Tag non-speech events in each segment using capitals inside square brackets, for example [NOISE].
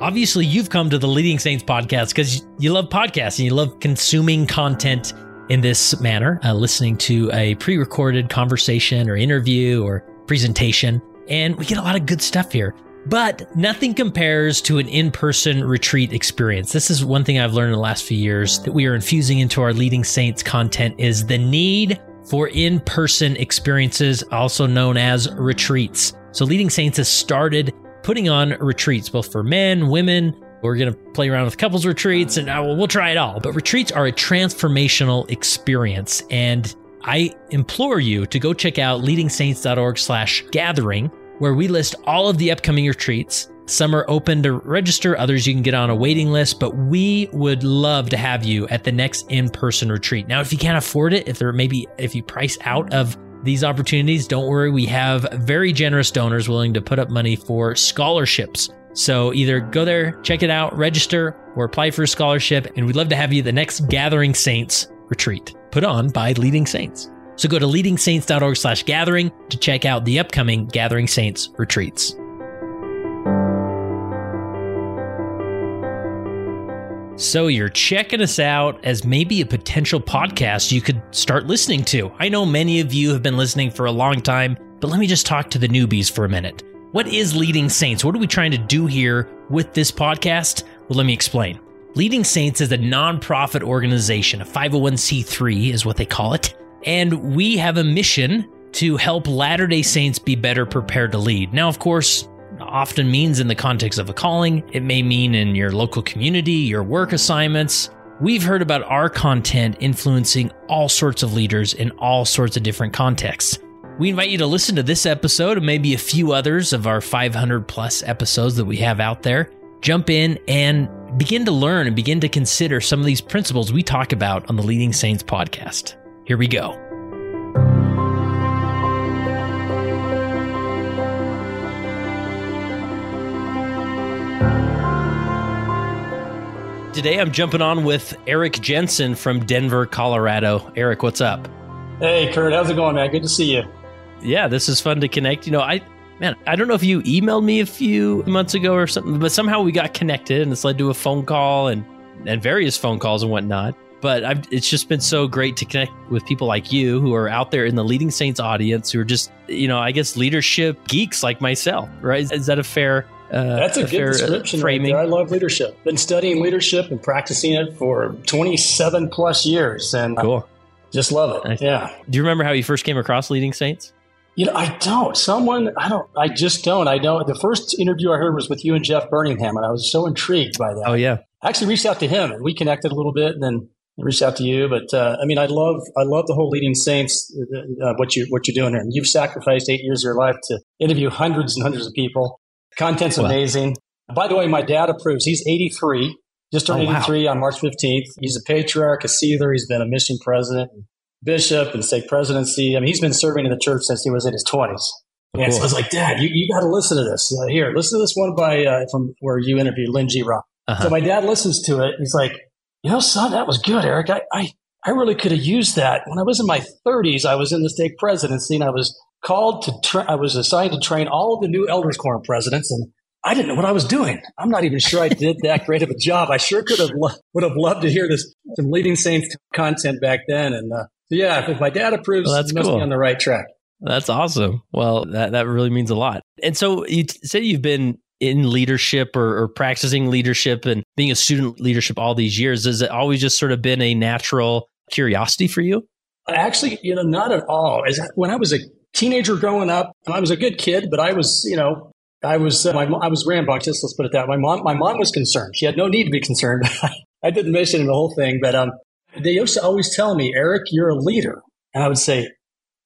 Obviously, you've come to the Leading Saints podcast because you love podcasts and you love consuming content in this manner, uh, listening to a pre recorded conversation or interview or presentation. And we get a lot of good stuff here. But nothing compares to an in person retreat experience. This is one thing I've learned in the last few years that we are infusing into our Leading Saints content is the need for in person experiences, also known as retreats. So, Leading Saints has started putting on retreats, both for men, women. We're going to play around with couples retreats and uh, we'll try it all. But retreats are a transformational experience. And I implore you to go check out leadingsaints.org slash gathering where we list all of the upcoming retreats. Some are open to register, others you can get on a waiting list, but we would love to have you at the next in-person retreat. Now, if you can't afford it, if there maybe if you price out of these opportunities, don't worry, we have very generous donors willing to put up money for scholarships. So either go there, check it out, register, or apply for a scholarship, and we'd love to have you at the next Gathering Saints retreat put on by Leading Saints. So go to leadingsaints.org slash gathering to check out the upcoming Gathering Saints retreats. So you're checking us out as maybe a potential podcast you could start listening to. I know many of you have been listening for a long time, but let me just talk to the newbies for a minute. What is Leading Saints? What are we trying to do here with this podcast? Well, let me explain. Leading Saints is a nonprofit organization, a 501c3 is what they call it. And we have a mission to help Latter day Saints be better prepared to lead. Now, of course, often means in the context of a calling, it may mean in your local community, your work assignments. We've heard about our content influencing all sorts of leaders in all sorts of different contexts. We invite you to listen to this episode and maybe a few others of our 500 plus episodes that we have out there. Jump in and begin to learn and begin to consider some of these principles we talk about on the Leading Saints podcast. Here we go. Today I'm jumping on with Eric Jenson from Denver, Colorado. Eric, what's up? Hey, Kurt, how's it going, man? Good to see you. Yeah, this is fun to connect. You know, I man, I don't know if you emailed me a few months ago or something, but somehow we got connected and it's led to a phone call and and various phone calls and whatnot but I've, it's just been so great to connect with people like you who are out there in the leading saints audience who are just you know i guess leadership geeks like myself right is that a fair uh, that's a, a good uh, description framing right i love leadership been studying leadership and practicing it for 27 plus years and cool just love it yeah do you remember how you first came across leading saints you know, I don't. Someone, I don't. I just don't. I don't. The first interview I heard was with you and Jeff Birmingham, and I was so intrigued by that. Oh yeah. I actually reached out to him, and we connected a little bit, and then reached out to you. But uh, I mean, I love I love the whole leading saints. Uh, uh, what you what you're doing here. You've sacrificed eight years of your life to interview hundreds and hundreds of people. Content's wow. amazing. By the way, my dad approves. He's 83, just turned oh, 83 wow. on March 15th. He's a patriarch, a sealer. He's been a mission president, bishop, and stake presidency. I mean, he's been serving in the church since he was in his 20s. And so I was like, Dad, you, you got to listen to this. Uh, here, listen to this one by uh, from where you interviewed Lynn G. Robbins. Uh-huh. So my dad listens to it. He's like, you know, son, that was good, Eric. I, I, I really could have used that. When I was in my 30s, I was in the stake presidency and I was called to, tra- I was assigned to train all of the new elders quorum presidents and I didn't know what I was doing. I'm not even sure I did that great of a job. I sure could have lo- would have loved to hear this some leading saints content back then. And uh, so yeah, if my dad approves, well, that's must cool. be on the right track. That's awesome. Well, that that really means a lot. And so you t- say you've been in leadership or, or, practicing leadership and being a student leadership all these years? Has it always just sort of been a natural curiosity for you? Actually, you know, not at all. As when I was a teenager growing up, I was a good kid, but I was, you know, I was uh, my, I was rambunctious. Let's put it that way. My mom, my mom was concerned. She had no need to be concerned. [LAUGHS] I did the mission and the whole thing, but um, they used to always tell me, Eric, you're a leader, and I would say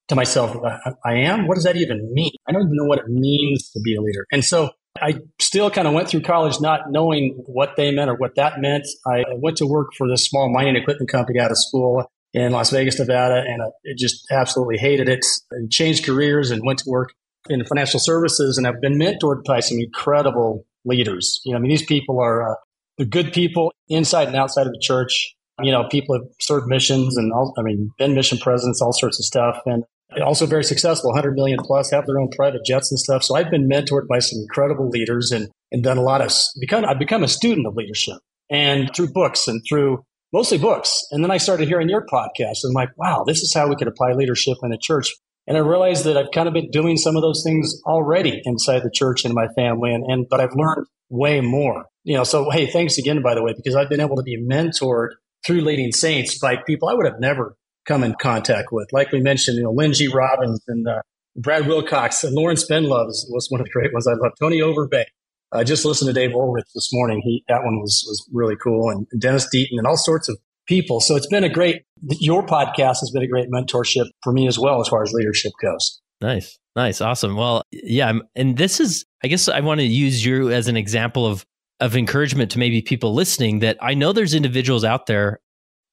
to myself, I, I am. What does that even mean? I don't even know what it means to be a leader. And so I still kind of went through college not knowing what they meant or what that meant. I went to work for this small mining equipment company out of school in Las Vegas, Nevada, and I just absolutely hated it. I changed careers and went to work in financial services, and I've been mentored by some incredible leaders. You know, I mean, these people are uh, they're good people inside and outside of the church. You know, people have served missions and all, I mean, been mission presidents, all sorts of stuff. And also very successful, 100 million plus, have their own private jets and stuff. So I've been mentored by some incredible leaders and, and done a lot of, become, I've become a student of leadership and through books and through mostly books. And then I started hearing your podcast and I'm like, wow, this is how we could apply leadership in a church. And I realized that I've kind of been doing some of those things already inside the church and my family. And, and but I've learned way more. You know, so hey, thanks again, by the way, because I've been able to be mentored through leading saints by people I would have never come in contact with. Like we mentioned, you know, G. Robbins and uh, Brad Wilcox and Lawrence Benlove was one of the great ones I love. Tony Overbay. I just listened to Dave Ulrich this morning. He that one was was really cool, and Dennis Deaton and all sorts of people. So it's been a great. Your podcast has been a great mentorship for me as well, as far as leadership goes. Nice, nice, awesome. Well, yeah, and this is. I guess I want to use you as an example of of encouragement to maybe people listening. That I know there's individuals out there.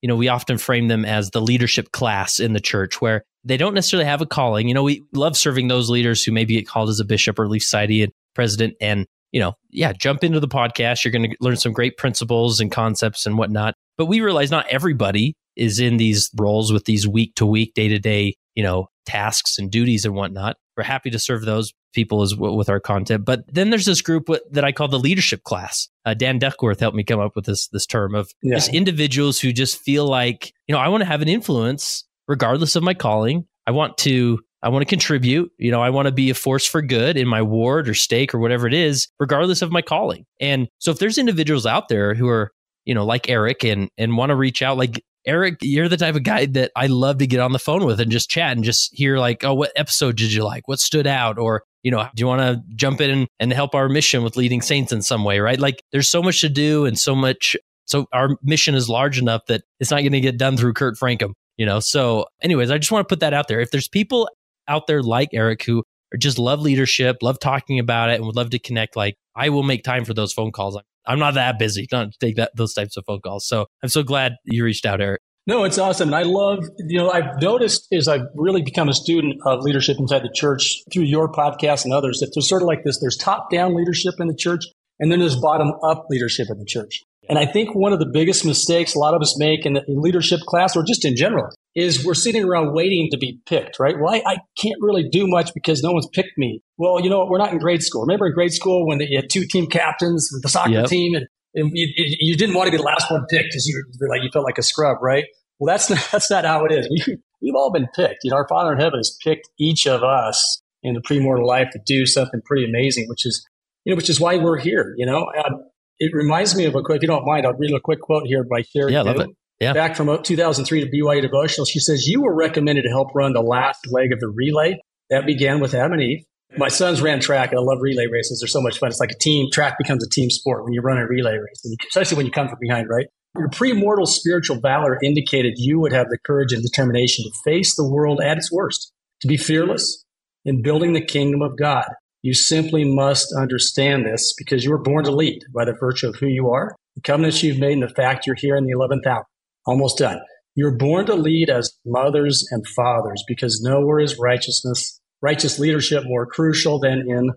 You know, we often frame them as the leadership class in the church, where they don't necessarily have a calling. You know, we love serving those leaders who maybe get called as a bishop or Relief Society and president, and you know, yeah, jump into the podcast. You're going to learn some great principles and concepts and whatnot. But we realize not everybody is in these roles with these week to week, day to day, you know, tasks and duties and whatnot. We're happy to serve those people as well with our content. But then there's this group that I call the leadership class. Uh, Dan Duckworth helped me come up with this this term of yeah. just individuals who just feel like, you know, I want to have an influence regardless of my calling. I want to I want to contribute. You know, I want to be a force for good in my ward or stake or whatever it is, regardless of my calling. And so if there's individuals out there who are, you know, like Eric and and want to reach out, like Eric, you're the type of guy that I love to get on the phone with and just chat and just hear like, oh, what episode did you like? What stood out? Or, you know, do you want to jump in and help our mission with leading saints in some way? Right. Like there's so much to do and so much. So our mission is large enough that it's not going to get done through Kurt Francom you know so anyways i just want to put that out there if there's people out there like Eric who just love leadership, love talking about it, and would love to connect, like I will make time for those phone calls. I'm not that busy to take that those types of phone calls. So I'm so glad you reached out, Eric. No, it's awesome. And I love, you know, I've noticed as I've really become a student of leadership inside the church through your podcast and others that there's sort of like this, there's top down leadership in the church and then there's bottom up leadership in the church. And I think one of the biggest mistakes a lot of us make in the leadership class or just in general is we're sitting around waiting to be picked, right? Well, I, I, can't really do much because no one's picked me. Well, you know what? We're not in grade school. Remember in grade school when you had two team captains with the soccer yep. team and, and you, you, didn't want to be the last one picked because you like you felt like a scrub, right? Well, that's [LAUGHS] not, that's not how it is. We, we've all been picked. You know, our Father in heaven has picked each of us in the premortal life to do something pretty amazing, which is, you know, which is why we're here. You know, um, it reminds me of a quick, if you don't mind, I'll read a quick quote here by Sheri. Yeah, love it. Yeah. Back from 2003 to BYU devotional, she says, You were recommended to help run the last leg of the relay. That began with Adam and Eve. My sons ran track, and I love relay races. They're so much fun. It's like a team. Track becomes a team sport when you run a relay race, especially when you come from behind, right? Your premortal spiritual valor indicated you would have the courage and determination to face the world at its worst, to be fearless in building the kingdom of God. You simply must understand this because you were born to lead by the virtue of who you are, the covenants you've made, and the fact you're here in the 11th hour. Almost done. You're born to lead as mothers and fathers because nowhere is righteousness, righteous leadership more crucial than in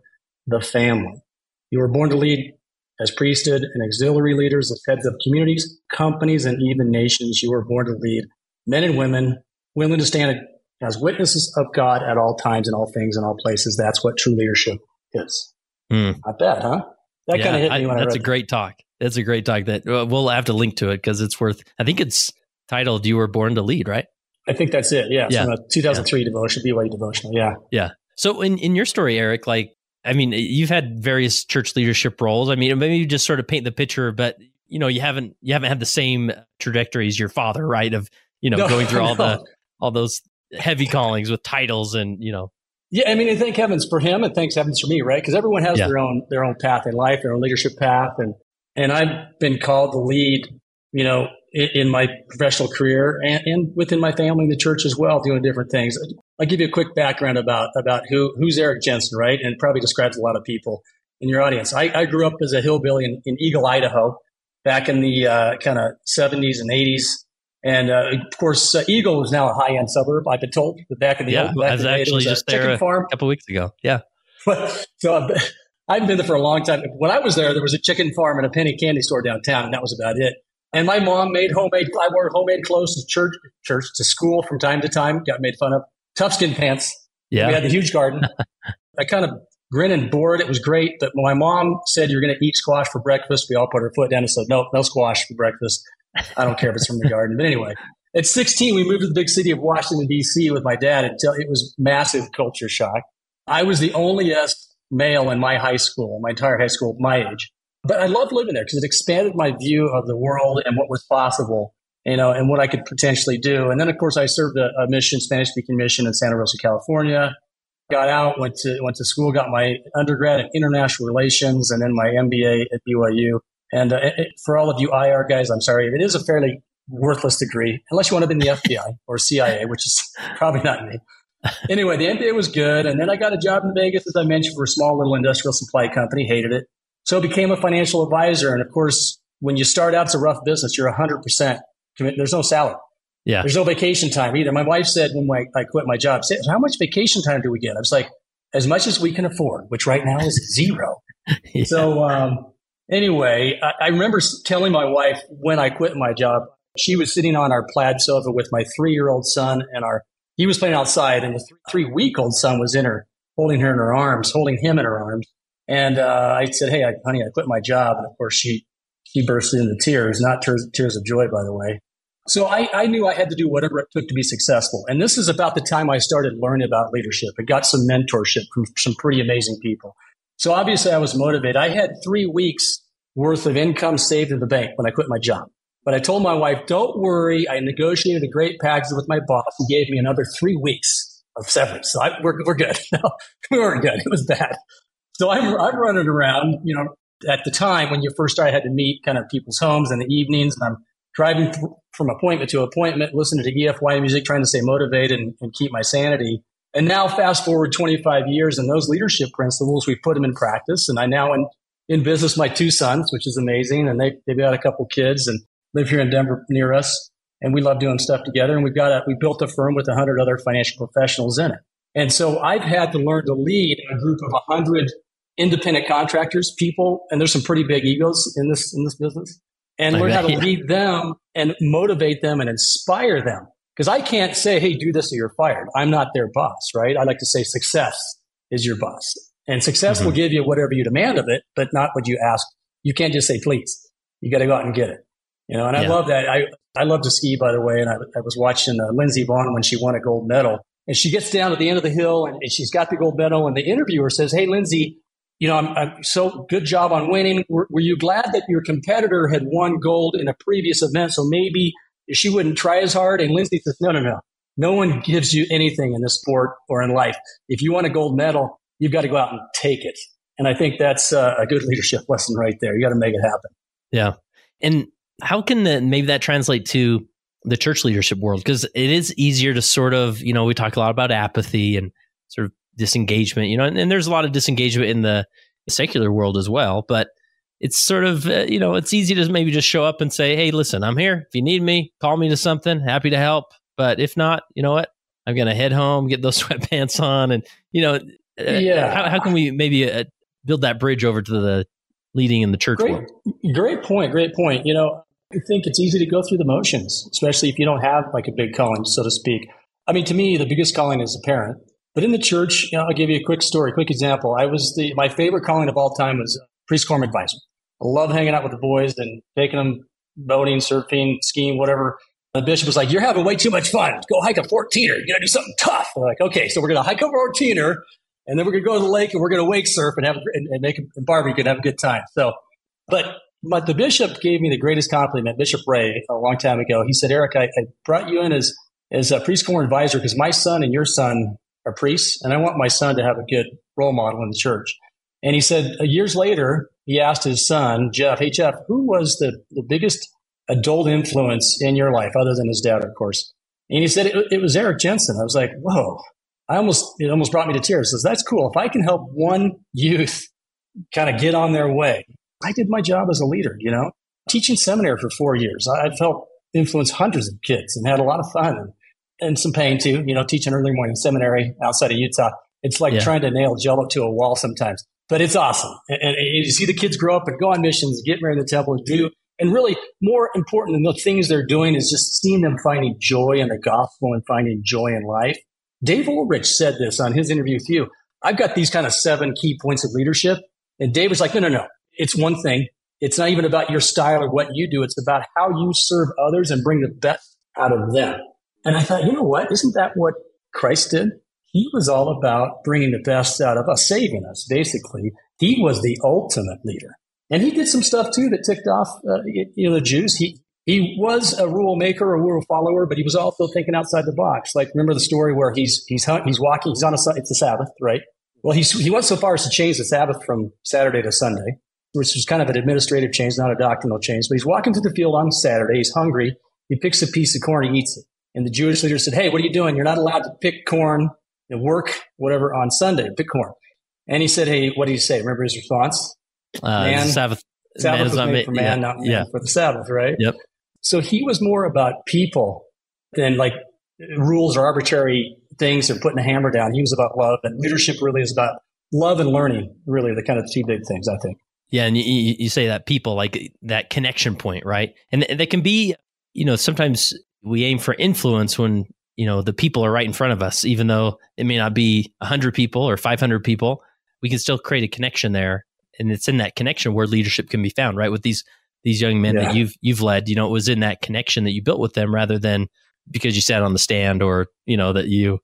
the family. You were born to lead as priesthood and auxiliary leaders, as heads of communities, companies, and even nations. You were born to lead men and women willing to stand as witnesses of God at all times, in all things, in all places. That's what true leadership is. Mm. Not bad, huh? That yeah, kind of hit me when I, That's a great talk. That's a great talk. That we'll have to link to it because it's worth. I think it's titled "You Were Born to Lead," right? I think that's it. Yeah. yeah. 2003 yeah. devotion, BYU devotional. Yeah. Yeah. So in in your story, Eric, like I mean, you've had various church leadership roles. I mean, maybe you just sort of paint the picture, but you know, you haven't you haven't had the same trajectory as your father, right? Of you know, no, going through [LAUGHS] all no. the all those heavy callings with titles and you know. Yeah, I mean, and thank heavens for him, and thanks heavens for me, right? Because everyone has yeah. their own their own path in life, their own leadership path, and and I've been called to lead, you know, in, in my professional career and, and, within my family and the church as well, doing different things. I'll give you a quick background about, about who, who's Eric Jenson, right? And probably describes a lot of people in your audience. I, I grew up as a hillbilly in, in Eagle, Idaho, back in the uh, kind of 70s and 80s. And uh, of course, uh, Eagle is now a high end suburb. I've been told, but back in the yeah, old, I was actually just there a farm. couple weeks ago. Yeah. [LAUGHS] so I've been there for a long time. When I was there, there was a chicken farm and a penny candy store downtown, and that was about it. And my mom made homemade. I wore homemade clothes to church, church to school from time to time. Got made fun of tough skin pants. Yeah. We had the huge garden. [LAUGHS] I kind of grin and bore it. It was great. But my mom said, You're going to eat squash for breakfast. We all put our foot down and said, No, no squash for breakfast. I don't care if it's from the [LAUGHS] garden. But anyway, at 16, we moved to the big city of Washington, D.C. with my dad. Until it was massive culture shock. I was the only male in my high school, my entire high school, my age. But I loved living there because it expanded my view of the world and what was possible, you know, and what I could potentially do. And then, of course, I served a, a mission, Spanish speaking mission in Santa Rosa, California. Got out, went to went to school, got my undergrad in international relations, and then my MBA at BYU. And uh, it, for all of you IR guys, I'm sorry, it is a fairly worthless degree, unless you want to be in the FBI or CIA, which is [LAUGHS] probably not me. Anyway, the MBA was good. And then I got a job in Vegas, as I mentioned, for a small little industrial supply company, hated it. So I became a financial advisor. And of course, when you start out, it's a rough business. You're 100% committed. There's no salary. Yeah. There's no vacation time either. My wife said when I, I quit my job, said, how much vacation time do we get? I was like, as much as we can afford, which right now is [LAUGHS] zero. [LAUGHS] yeah. So, um, anyway, I, I remember telling my wife when I quit my job, she was sitting on our plaid sofa with my three year old son and our, he was playing outside and the three week old son was in her, holding her in her arms, holding him in her arms. And uh, I said, "Hey, I, honey, I quit my job." And of course, she she burst into tears, not tears, tears of joy, by the way. So I, I knew I had to do whatever it took to be successful. And this is about the time I started learning about leadership. I got some mentorship from some pretty amazing people. So obviously, I was motivated. I had three weeks worth of income saved in the bank when I quit my job. But I told my wife, "Don't worry. I negotiated a great package with my boss. He gave me another three weeks of severance. So I, we're, we're good. [LAUGHS] We weren't good. It was bad. So I'm, I'm running around, you know, at the time when you first started, I had to meet kind of people's homes in the evenings and I'm driving th- from appointment to appointment, listening to EFY music, trying to stay motivated and, and keep my sanity. And now fast forward 25 years and those leadership principles, we put them in practice. And I now in, in business my two sons, which is amazing. And they, they've got a couple kids and live here in Denver near us. And we love doing stuff together. And we've got a, we built a firm with a hundred other financial professionals in it. And so I've had to learn to lead a group of a hundred independent contractors, people, and there's some pretty big egos in this in this business, and learn how to yeah. lead them and motivate them and inspire them. Because I can't say, "Hey, do this or you're fired." I'm not their boss, right? I like to say, "Success is your boss," and success mm-hmm. will give you whatever you demand of it, but not what you ask. You can't just say, "Please." You got to go out and get it. You know, and I love that. I I love to ski, by the way, and I, I was watching uh, Lindsey Vonn when she won a gold medal. And she gets down at the end of the hill and, and she's got the gold medal. And the interviewer says, Hey, Lindsey, you know, I'm, I'm, so good job on winning. Were, were, you glad that your competitor had won gold in a previous event? So maybe she wouldn't try as hard. And Lindsey says, no, no, no. No one gives you anything in this sport or in life. If you want a gold medal, you've got to go out and take it. And I think that's uh, a good leadership lesson right there. You got to make it happen. Yeah. And how can the, maybe that translate to the church leadership world? Because it is easier to sort of, you know, we talk a lot about apathy and sort of disengagement, you know, and, and, there's a lot of disengagement in the secular world as well. But it's sort of, uh, you know, it's easy to maybe just show up and say, hey, listen, I'm here. If you need me, call me to something. Happy to help. But if not, you know what? I'm going to head home, get those [LAUGHS] sweatpants on. And, you know, uh, yeah. How, how, can we maybe uh, build that bridge over to the leading in the church great, world? Great point. Great point. You know, I think it's easy to go through the motions, especially if you don't have like a big calling, so to speak. I mean, to me, the biggest calling is a parent. But in the church, you know, I'll give you a quick story, quick example. I was the my favorite calling of all time was uh, priest quorum advisor. I love hanging out with the boys and taking them boating, surfing, skiing, whatever. The bishop was like, "You're having way too much fun. Go hike a 14er. You got to do something tough." Like, "Okay, so we're to hike a 14er, and then we're to go to the lake and we're to wake surf and have and, and make a barbecue and have a good time." So, but but the bishop gave me the greatest compliment, Bishop Ray, a long time ago. He said, "Eric, I, I brought you in as as a quorum advisor because my son and your son are priests, and I want my son to have a good role model in the church. And he said, uh, years later, he asked his son, Jeff, hey, Jeff, who was the, the biggest adult influence in your life, other than his dad, of course? And he said, it, it was Eric Jenson. I was like, whoa. I almost, it almost brought me to tears. Says, that's cool. If I can help one youth kind of get on their way, I did my job as a leader, you know, teaching seminary for four years. I've helped influence hundreds of kids and had a lot of fun. And and some pain too. You know, teaching early morning seminary outside of Utah. It's like yeah. trying to nail jello to a wall sometimes, but it's awesome. And, and, you see the kids grow up and go on missions, get married in the temple, and do. And really, more important than the things they're doing is just seeing them finding joy in the gospel and finding joy in life. Dave Ulrich said this on his interview with you. I've got these kind of seven key points of leadership. And Dave was like, no, no, no. It's one thing. It's not even about your style or what you do. It's about how you serve others and bring the best out of them. And I thought, you know what? Isn't that what Christ did? He was all about bringing the best out of us, saving us, basically. He was the ultimate leader. And he did some stuff too that ticked off uh, you know, the Jews. He, he was a rule maker, a rule follower, but he was also thinking outside the box. Like remember the story where he's he's he's walking, he's on a it's the Sabbath, right? Well, he's, he went so far as to change the Sabbath from Saturday to Sunday, which was kind of an administrative change, not a doctrinal change. But he's walking through the field on Saturday. He's hungry. He picks a piece of corn. He eats it. And the Jewish leader said, "Hey, what are you doing? You're not allowed to pick corn and work whatever on Sunday. Pick corn." And he said, "Hey, what do you say?" Remember his response? Uh, man, Sabbath. Sabbath was made for man, yeah, not man yeah. for the Sabbath, right? Yep. So he was more about people than like rules or arbitrary things or putting a hammer down. He was about love, and leadership really is about love and learning. Really, the kind of two big things I think. Yeah, and you, you say that people like that connection point, right? And they can be, you know, sometimes we aim for influence when you know the people are right in front of us, even though it may not be hundred people or five hundred people. We can still create a connection there, and it's in that connection where leadership can be found, right? With these these young men yeah. that you've you've led, you know, it was in that connection that you built with them, rather than because you sat on the stand or you know that you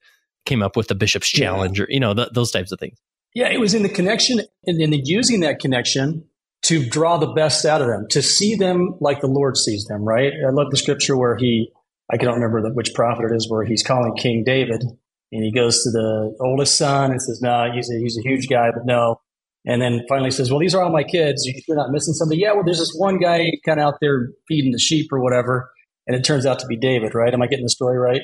came up with the bishop's challenge yeah. or you know th- those types of things. Yeah, it was in the connection and in the using that connection to draw the best out of them, to see them like the Lord sees them. Right? I love the scripture where he, I can't remember which prophet it is, where he's calling King David, and he goes to the oldest son and says, "No, he's a, he's a huge guy, but no." And then finally says, "Well, these are all my kids. You're not missing somebody." Yeah, well, there's this one guy kind of out there feeding the sheep or whatever and it turns out to be David, right? Am I getting the story right?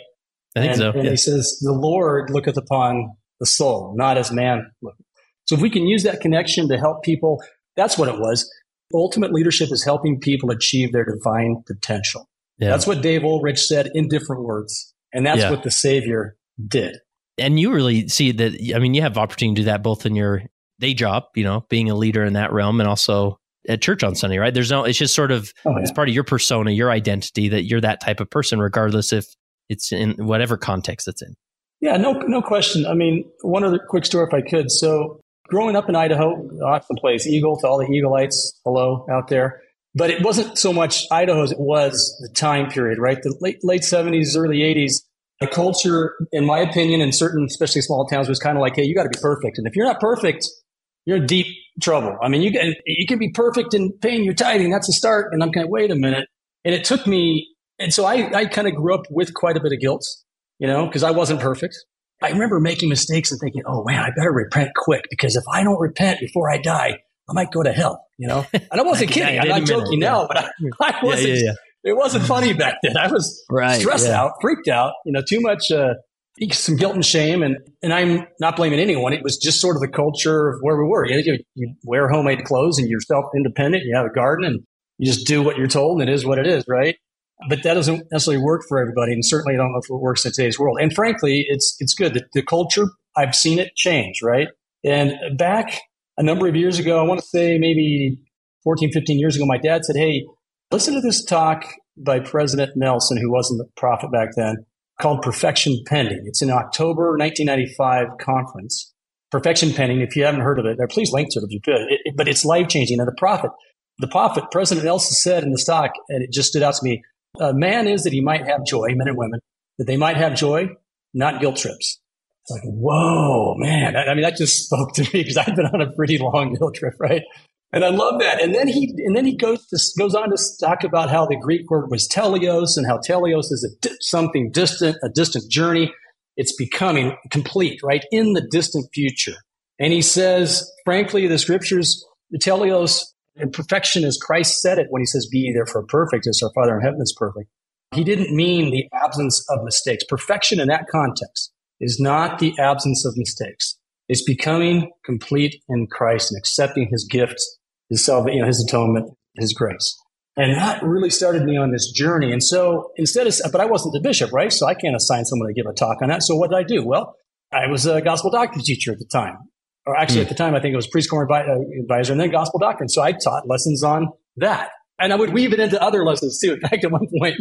I think and, so. And yeah. he says, "The Lord looketh upon the soul, not as man." So if we can use that connection to help people, that's what it was. Ultimate leadership is helping people achieve their divine potential. Yeah. That's what Dave Ulrich said in different words, and that's yeah. what the Savior did. And you really see that. I mean, you have opportunity to do that both in your day job, you know, being a leader in that realm, and also at church on Sunday, right? There's no, it's just sort of, oh, yeah. it's part of your persona, your identity that you're that type of person, regardless if it's in whatever context it's in. Yeah, no, no question. I mean, one other quick story if I could. So growing up in Idaho, awesome place, Eagle to all the Eagleites, hello out there. But it wasn't so much Idaho as it was the time period, right? The late, late 70s, early 80s, the culture, in my opinion, in certain, especially small towns, was kind of like, hey, you got to be perfect. And if you're not perfect, you're in deep trouble. I mean, you can, you can be perfect in paying your tithing. That's a start. And I'm kind of, wait a minute. And it took me, and so I, I kind of grew up with quite a bit of guilt, you know, because I wasn't perfect. I remember making mistakes and thinking, oh man, I better repent quick because if I don't repent before I die, I might go to hell, you know? And I wasn't [LAUGHS] kidding. I'm not joking now, but I, I wasn't, yeah, yeah, yeah. it wasn't funny back then. I was [LAUGHS] right, stressed out, freaked out, you know, too much, uh, some guilt and shame. And, and I'm not blaming anyone. It was just sort of the culture of where we were. You, you wear homemade clothes and you're self independent. You have a garden and you just do what you're told and it is what it is, right? But that doesn't necessarily work for everybody. And certainly I don't know if it works in today's world. And frankly, it's, it's good. The, the culture, I've seen it change, right? And back a number of years ago, I want to say maybe 14, 15 years ago, my dad said, Hey, listen to this talk by President Nelson, who wasn't the prophet back then called Perfection Pending. It's an October 1995 conference. Perfection Pending, if you haven't heard of it, please link to it if you could. It, it, but it's life changing. And the prophet, the prophet, President Nelson said in the talk, and it just stood out to me, a man is that he might have joy, men and women, that they might have joy, not guilt trips. It's like, whoa, man. I, I mean, that just spoke to me because I've been on a pretty long guilt trip, right? And I love that. And then he and then he goes to, goes on to talk about how the Greek word was teleios and how teleios is a, something distant, a distant journey. It's becoming complete, right, in the distant future. And he says, frankly, the scriptures, the teleos and perfection as Christ said it when he says, Be therefore perfect as our Father in heaven is perfect. He didn't mean the absence of mistakes. Perfection in that context is not the absence of mistakes. It's becoming complete in Christ and accepting his gifts his salvation, you know, his atonement, his grace. And that really started me on this journey. And so instead of, but I wasn't the bishop, right? So I can't assign someone to give a talk on that. So what did I do? Well, I was a gospel doctrine teacher at the time. Or actually, mm. at the time, I think it was preschool uh, advisor and then gospel doctrine. So I taught lessons on that. And I would weave it into other lessons too. In fact, at one point,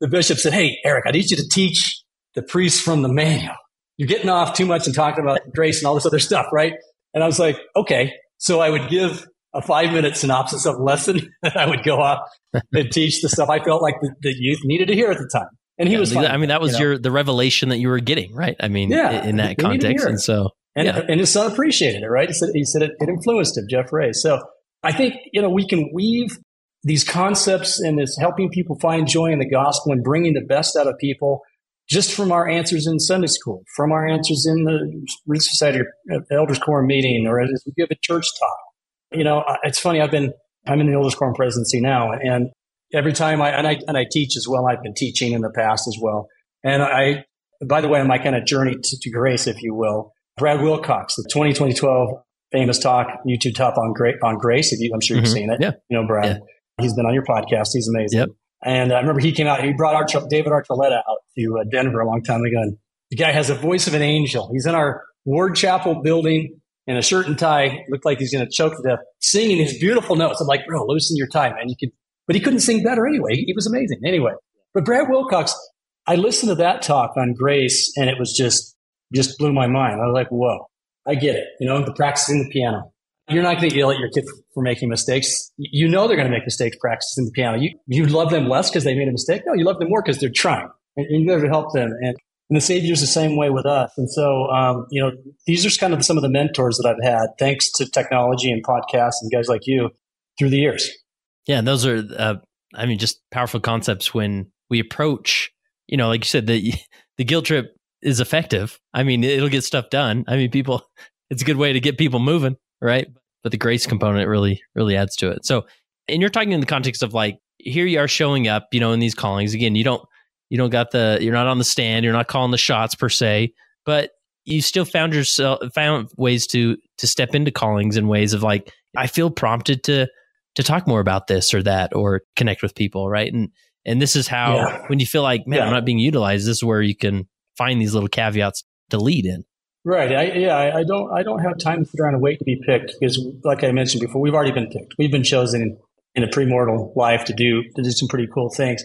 the bishop said, Hey, Eric, I need you to teach the priests from the manual. you're getting off too much and talking about grace and all this other stuff, right? And I was like, okay. So I would give a five minute synopsis of a lesson [LAUGHS] that I would go off and teach the stuff I felt like the, the youth needed to hear at the time. And he Yeah, was fine. I mean, that was you know? your the revelation that you were getting, right? I mean, Yeah, in that they need to context, and so And, Yeah. and his son appreciated it, right? He said, he said it, it influenced him, Jeff Ray. So I think, you know, we can weave these concepts and this helping people find joy in the gospel and bringing the best out of people just from our answers in Sunday school, from our answers in the Relief Society or Elders Quorum meeting, or as we give a church talk. You know, it's funny. I've been, I'm in the Elders Quorum presidency now, and every time I, and I, and I teach as well. I've been teaching in the past as well. And I, by the way, on my kind of journey to, to grace, if you will, Brad Wilcox, the 20, 2012 famous talk, YouTube top on on grace. If you, I'm sure you've Mhm. seen it. Yeah. You know, Brad. Yeah. He's been on your podcast. He's amazing. Yep. And I remember he came out. He brought Arch, David Archuleta out to uh, Denver a long time ago. And the guy has a voice of an angel. He's in our Ward Chapel building in a shirt and tie. Looked like he's going to choke to death, singing his beautiful notes. I'm like, bro, loosen your tie, man. You could, but he couldn't sing better anyway. He, he was amazing anyway. But Brad Wilcox, I listened to that talk on grace, and it was just just blew my mind. I was like, whoa, I get it. You know, the practicing the piano. You're not going to yell at your kid for, making mistakes. You know they're going to make mistakes practicing the piano. You you love them less because they made a mistake. No, you love them more because they're trying, and, and you got to help them. And, and the Savior's the same way with us. And so, um, you know, these are kind of some of the mentors that I've had, thanks to technology and podcasts and guys like you through the years. Yeah, those are, uh, I mean, just powerful concepts when we approach, you know, like you said, the [LAUGHS] the guilt trip is effective. I mean, it'll get stuff done. I mean, people, [LAUGHS] it's a good way to get people moving, right? But the grace component really, really adds to it. So, and you're talking in the context of like, here you are showing up, you know, in these callings. Again, you don't, you don't got the, you're not on the stand, you're not calling the shots per se, but you still found yourself found ways to to step into callings in ways of like, I feel prompted to to talk more about this or that or connect with people right and and this is how Yeah. when you feel like man i'm not being utilized this is where you can find these little caveats to lead in Right. I, yeah. I, don't. I don't have time to sit around and wait to be picked because, like I mentioned before, we've already been picked. We've been chosen in, a premortal life to do to do some pretty cool things.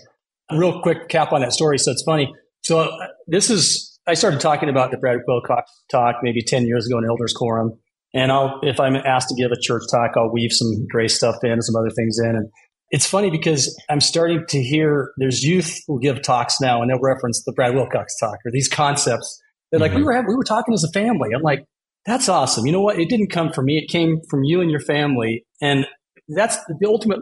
Real quick cap on that story. So it's funny. So uh, this is. I started talking about the Brad Wilcox talk maybe ten years ago in Elders Quorum, and I'll if I'm asked to give a church talk, I'll weave some grace stuff in and some other things in. And it's funny because I'm starting to hear there's youth who give talks now, and they'll reference the Brad Wilcox talk or these concepts. They're like, Mhm. we were having, we were talking as a family. I'm like, that's awesome. You know what? It didn't come from me. It came from you and your family. And that's the, ultimate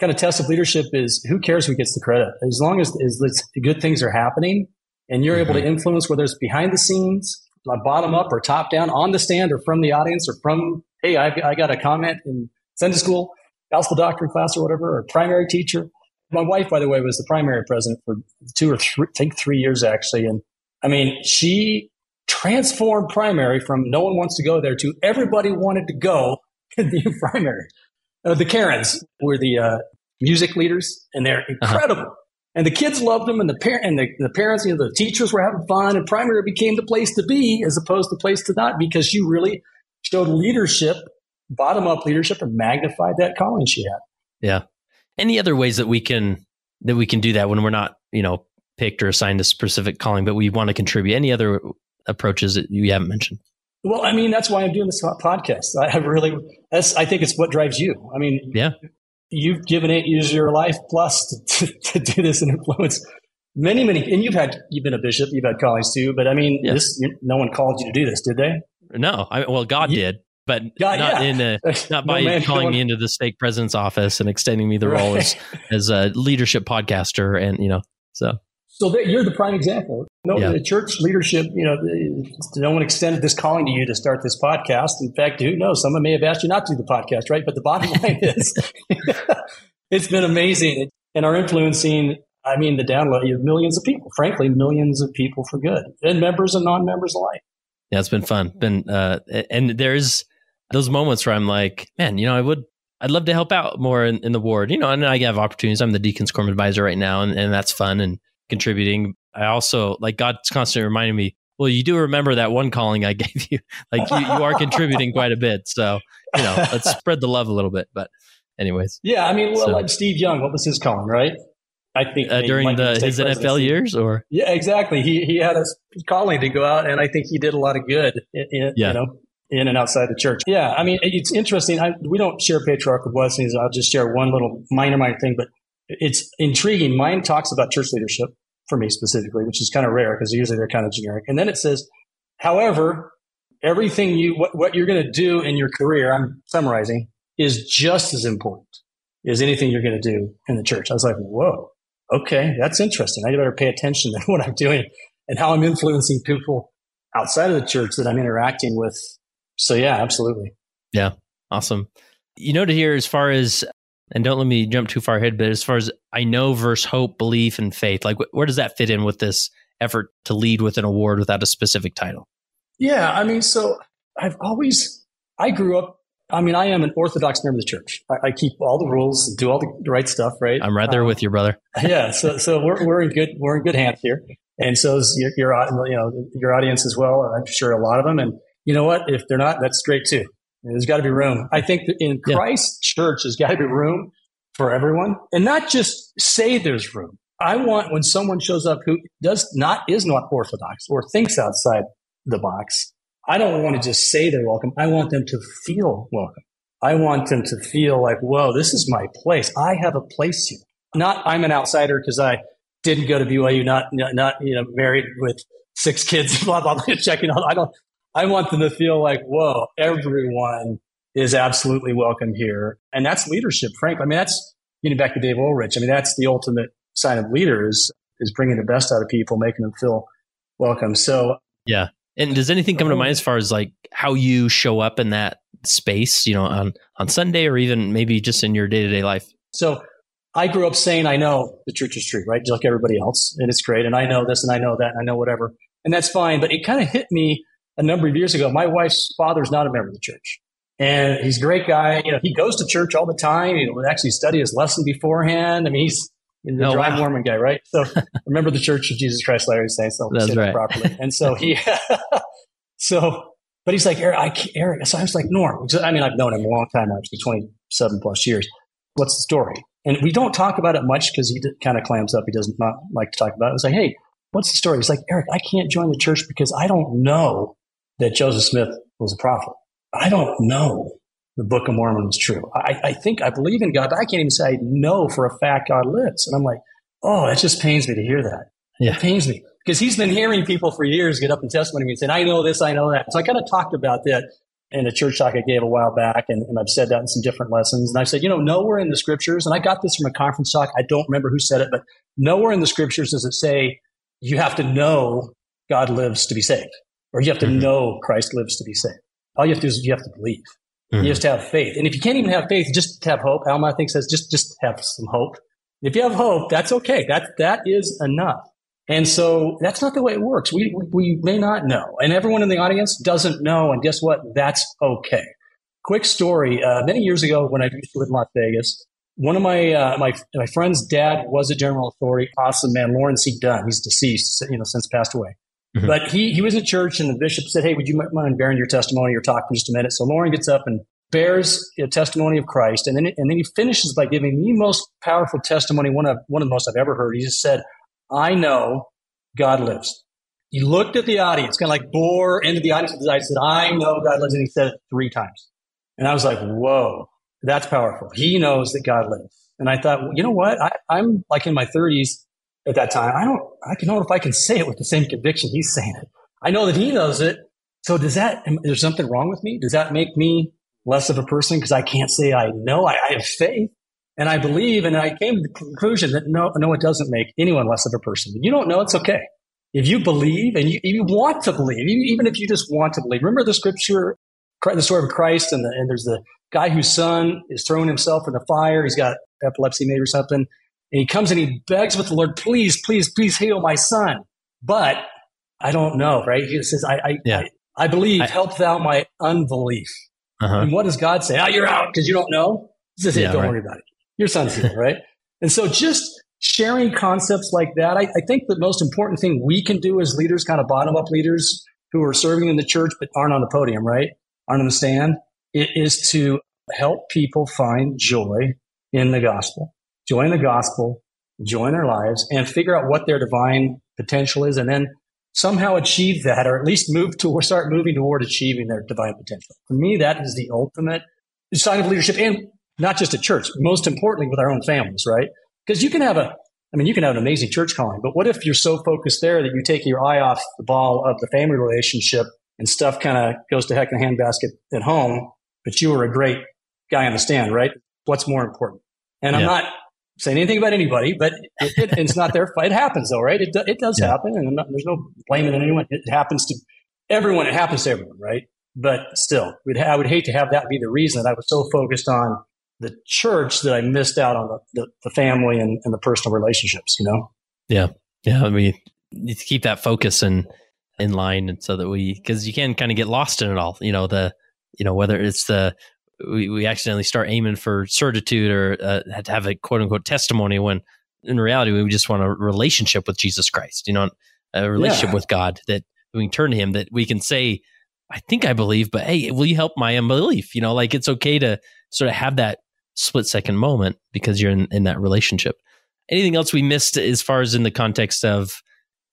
kind of test of leadership is who cares who gets the credit? As long as, as the good things are happening and you're able to influence whether it's behind the scenes, like bottom up or top down, on the stand or from the audience or from, hey, I, I got a comment in Sunday school, gospel doctrine class or whatever, or primary teacher. My wife, by the way, was the primary president for two or three, I think three years actually. And I mean, she transformed primary from no one wants to go there to everybody wanted to go [LAUGHS] in the primary. Uh, the Karens were the uh, music leaders, and they're incredible. And the kids loved them, and the parent and the, the parents, you know, the teachers were having fun, and primary became the place to be as opposed to the place to not because she really showed leadership, bottom up leadership, and magnified that calling she had. Yeah. Any other ways that we can that we can do that when we're not you know picked or assigned a specific calling but we want to contribute any other approaches that you haven't mentioned Well, I mean, that's why I'm doing this podcast. I have really, that's, I think it's what drives you. I mean, Yeah. you've given eight years of your life plus to, [LAUGHS] to, to do this and influence many, many, and you've had, you've been a bishop, you've had callings too, but I mean, Yeah. this, you, no one called you to do this, did they? no I, well god Yeah. did but God, not yeah. in a [LAUGHS] not by man calling me into the stake president's office and extending me the role as [LAUGHS] as a leadership podcaster and you know so So that you're the prime example. No, Yeah. the church leadership, you know, no one extended this calling to you to start this podcast. In fact, who knows? Someone may have asked you not to do the podcast, right? But the bottom [LAUGHS] line is, it's been amazing, and our influencing. I mean, the download you have millions of people. Frankly, millions of people for good, and members and non-members alike. yeah it's been fun been uh and there's those moments where i'm like man you know i would i'd love to help out more in, in the ward you know and i have opportunities i'm the deacons quorum advisor right now and, and that's fun and contributing i also like god's constantly reminding me well you do remember that one calling i [LAUGHS] gave you like you, you are contributing quite a bit so you know let's [LAUGHS] spread the love a little bit but anyways Yeah, I mean, well, So- like Steve Young, what was his calling, right? I think uh, during the his NFL years, or yeah, exactly. He he had a calling to go out, and I think he did a lot of good. In, yeah. You know, in and outside the church. Yeah, I mean, it's interesting. I, we don't share patriarchal blessings. I'll just share one little minor, minor thing, but it's intriguing. Mine talks about church leadership for me specifically, which is kind of rare because usually they're kind of generic. And then it says, however, everything you what, what you're going to do in your career, I'm summarizing, is just as important as anything you're going to do in the church. I was like, whoa, okay, that's interesting. I better pay attention to [LAUGHS] what I'm doing and how I'm influencing people outside of the church that I'm interacting with. So yeah, absolutely. Yeah. Awesome. You noted here as far as, and don't let me jump too far ahead, but as far as I know versus hope, belief, and faith, like where does that fit in with this effort to lead with an award without a specific title? Yeah. I mean, so I've always, I grew up I mean, I am an Orthodox member of the church. I, I keep all the rules, do all the right stuff, right? I'm right there um, with you, brother. [LAUGHS] yeah, so so we're we're in good we're in good hands here, and so is your, your you know your audience as well. I'm sure a lot of them, and you know what? If they're not, that's great too. There's got to be room. I think in Christ's church, there's got to be room for everyone, and not just say there's room. I want when someone shows up who does not is not Orthodox or thinks outside the box I don't want to just say they're welcome. I want them to feel welcome. I want them to feel like, whoa, this is my place. I have a place here. Not I'm an outsider because I didn't go to BYU, not, not, you know, married with six kids, [LAUGHS] blah, blah, blah, checking out. I don't, I want them to feel like, whoa, everyone is absolutely welcome here. And that's leadership, Frank. I mean, that's you know, back to Dave Ulrich. I mean, that's the ultimate sign of leaders is bringing the best out of people, making them feel welcome. So yeah, and does anything come to mind as far as like how you show up in that space, you know, on on Sunday or even maybe just in your day to day life? So I grew up saying I know the church is true, right? Just like everybody else, and it's great, and I know this, and I know that, and I know whatever, and that's fine. But it kind of hit me a number of years ago. My wife's father father's not a member of the church, and he's a great guy. You know, he goes to church all the time. He would actually study his lesson beforehand. I mean, he's the oh, dry wow. Mormon guy, right? So [LAUGHS] remember the Church of Jesus Christ Latter-day Saints. So That's right. properly. And so he, [LAUGHS] so, but he's like, Eric, I Eric. So I was like, Norm. I mean, I've known him a long time, actually, 27 plus years. What's the story? And we don't talk about it much because he kind of clams up. He doesn't not like to talk about it. I was like, hey, what's the story? He's like, Eric, I can't join the church because I don't know that Joseph Smith was a prophet. I don't know the Book of Mormon is true. I, I think I believe in God, but I can't even say I know for a fact God lives. And I'm like, oh, it just pains me to hear that. Yeah. It pains me because he's been hearing people for years get up and testimony and saying, I know this, I know that. So I kind of talked about that in a church talk I gave a while back, and, and I've said that in some different lessons. And I said, you know, nowhere in the scriptures, and I got this from a conference talk. I don't remember who said it, but nowhere in the scriptures does it say you have to know God lives to be saved, or you have to mm-hmm. know Christ lives to be saved. All you have to do is you have to believe. Mm-hmm. You just have faith. And if you can't even have faith, just have hope. Alma, I think, says just, just have some hope. If you have hope, that's okay. That, that is enough. And so that's not the way it works. We, we may not know. And everyone in the audience doesn't know. And guess what? That's okay. Quick story. Uh, many years ago, when I used to live in Las Vegas, one of my, uh, my, my friend's dad was a general authority. Awesome man. Loren C. Dunn. He's deceased, you know, since passed away. Mm-hmm. But he, he was at church and the bishop said, Hey, would you mind bearing your testimony or talk for just a minute? So Loren gets up and bears a testimony of Christ. And then, and then he finishes by giving the most powerful testimony, one of, one of the most I've ever heard. He just said, I know God lives. He looked at the audience, kind of like bore into the audience with his eyes, said, I know God lives. And he said it three times. And I was like, whoa, that's powerful. He knows that God lives. And I thought, well, you know what? I, I'm like in my 30s at that time, I don't, I don't know if I can say it with the same conviction he's saying it. I know that he knows it. So does that, is there something wrong with me? Does that make me less of a person because I can't say I know? I, I, have faith and I believe. And I came to the conclusion that no, no, it doesn't make anyone less of a person. You don't know, it's okay. If you believe and you, you want to believe, even if you just want to believe, remember the scripture, the story of Christ and, the, and there's the guy whose son is throwing himself in the fire. He's got epilepsy maybe or something. And he comes and he begs with the Lord, please, please, please heal my son. But I don't know, right? He says, I, I, yeah. I, I believe, I, help thou my unbelief. Uh-huh. And what does God say? Oh, you're out because you don't know. He says, hey, yeah, don't right. worry about it. Your son's here, right? And so just sharing concepts like that, I, I think the most important thing we can do as leaders, kind of bottom up leaders who are serving in the church but aren't on the podium, right? Aren't on the stand, it is to help people find joy in the gospel joy in the gospel, join their lives, and figure out what their divine potential is, and then somehow achieve that, or at least move to or start moving toward achieving their divine potential. For me, that is the ultimate sign of leadership, and not just at church, most importantly with our own families, right? Because you can have a, I mean, you can have an amazing church calling, but what if you're so focused there that you take your eye off the ball of the family relationship and stuff kind of goes to heck in a handbasket at home, but you were a great guy on the stand, right? What's more important? And I'm not saying anything about anybody, but it, it, it's not their fight. It happens though, right? It, do, it does yeah. happen, and not, there's no blaming anyone. It happens to everyone. It happens to everyone, right? But still, I would hate to have that be the reason that I was so focused on the church that I missed out on the, the, the family and, and, the personal relationships. You know? Yeah, yeah. I mean, keep that focus and in line, and so that we because you can kind of get lost in it all. You know the you know whether it's the we, we accidentally start aiming for certitude or uh, to have a quote unquote testimony when in reality we just want a relationship with Jesus Christ, you know, a relationship yeah. with God that we can turn to Him, that we can say, I think I believe, but hey, will you help my unbelief? You know, like it's okay to sort of have that split second moment because you're in, in that relationship. Anything else we missed as far as in the context of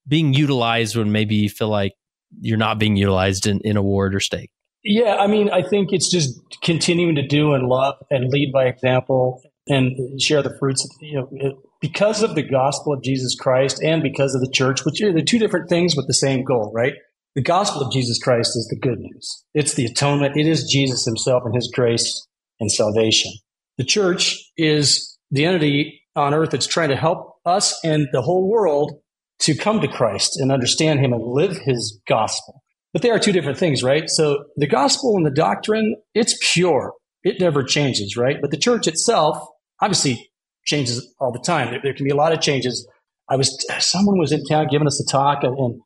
being utilized when maybe you feel like you're not being utilized in, in a ward or stake? Yeah, I mean, I think it's just continuing to do and love and lead by example and share the fruits. You know, because of the gospel of Jesus Christ and because of the church, which are the two different things with the same goal, right? The gospel of Jesus Christ is the good news. It's the atonement. It is Jesus himself and his grace and salvation. The church is the entity on earth that's trying to help us and the whole world to come to Christ and understand him and live his gospel. But they are two different things, right? So the gospel and the doctrine, it's pure. It never changes, right? But the church itself obviously changes all the time. There, can be a lot of changes. I was, someone was in town giving us a talk and,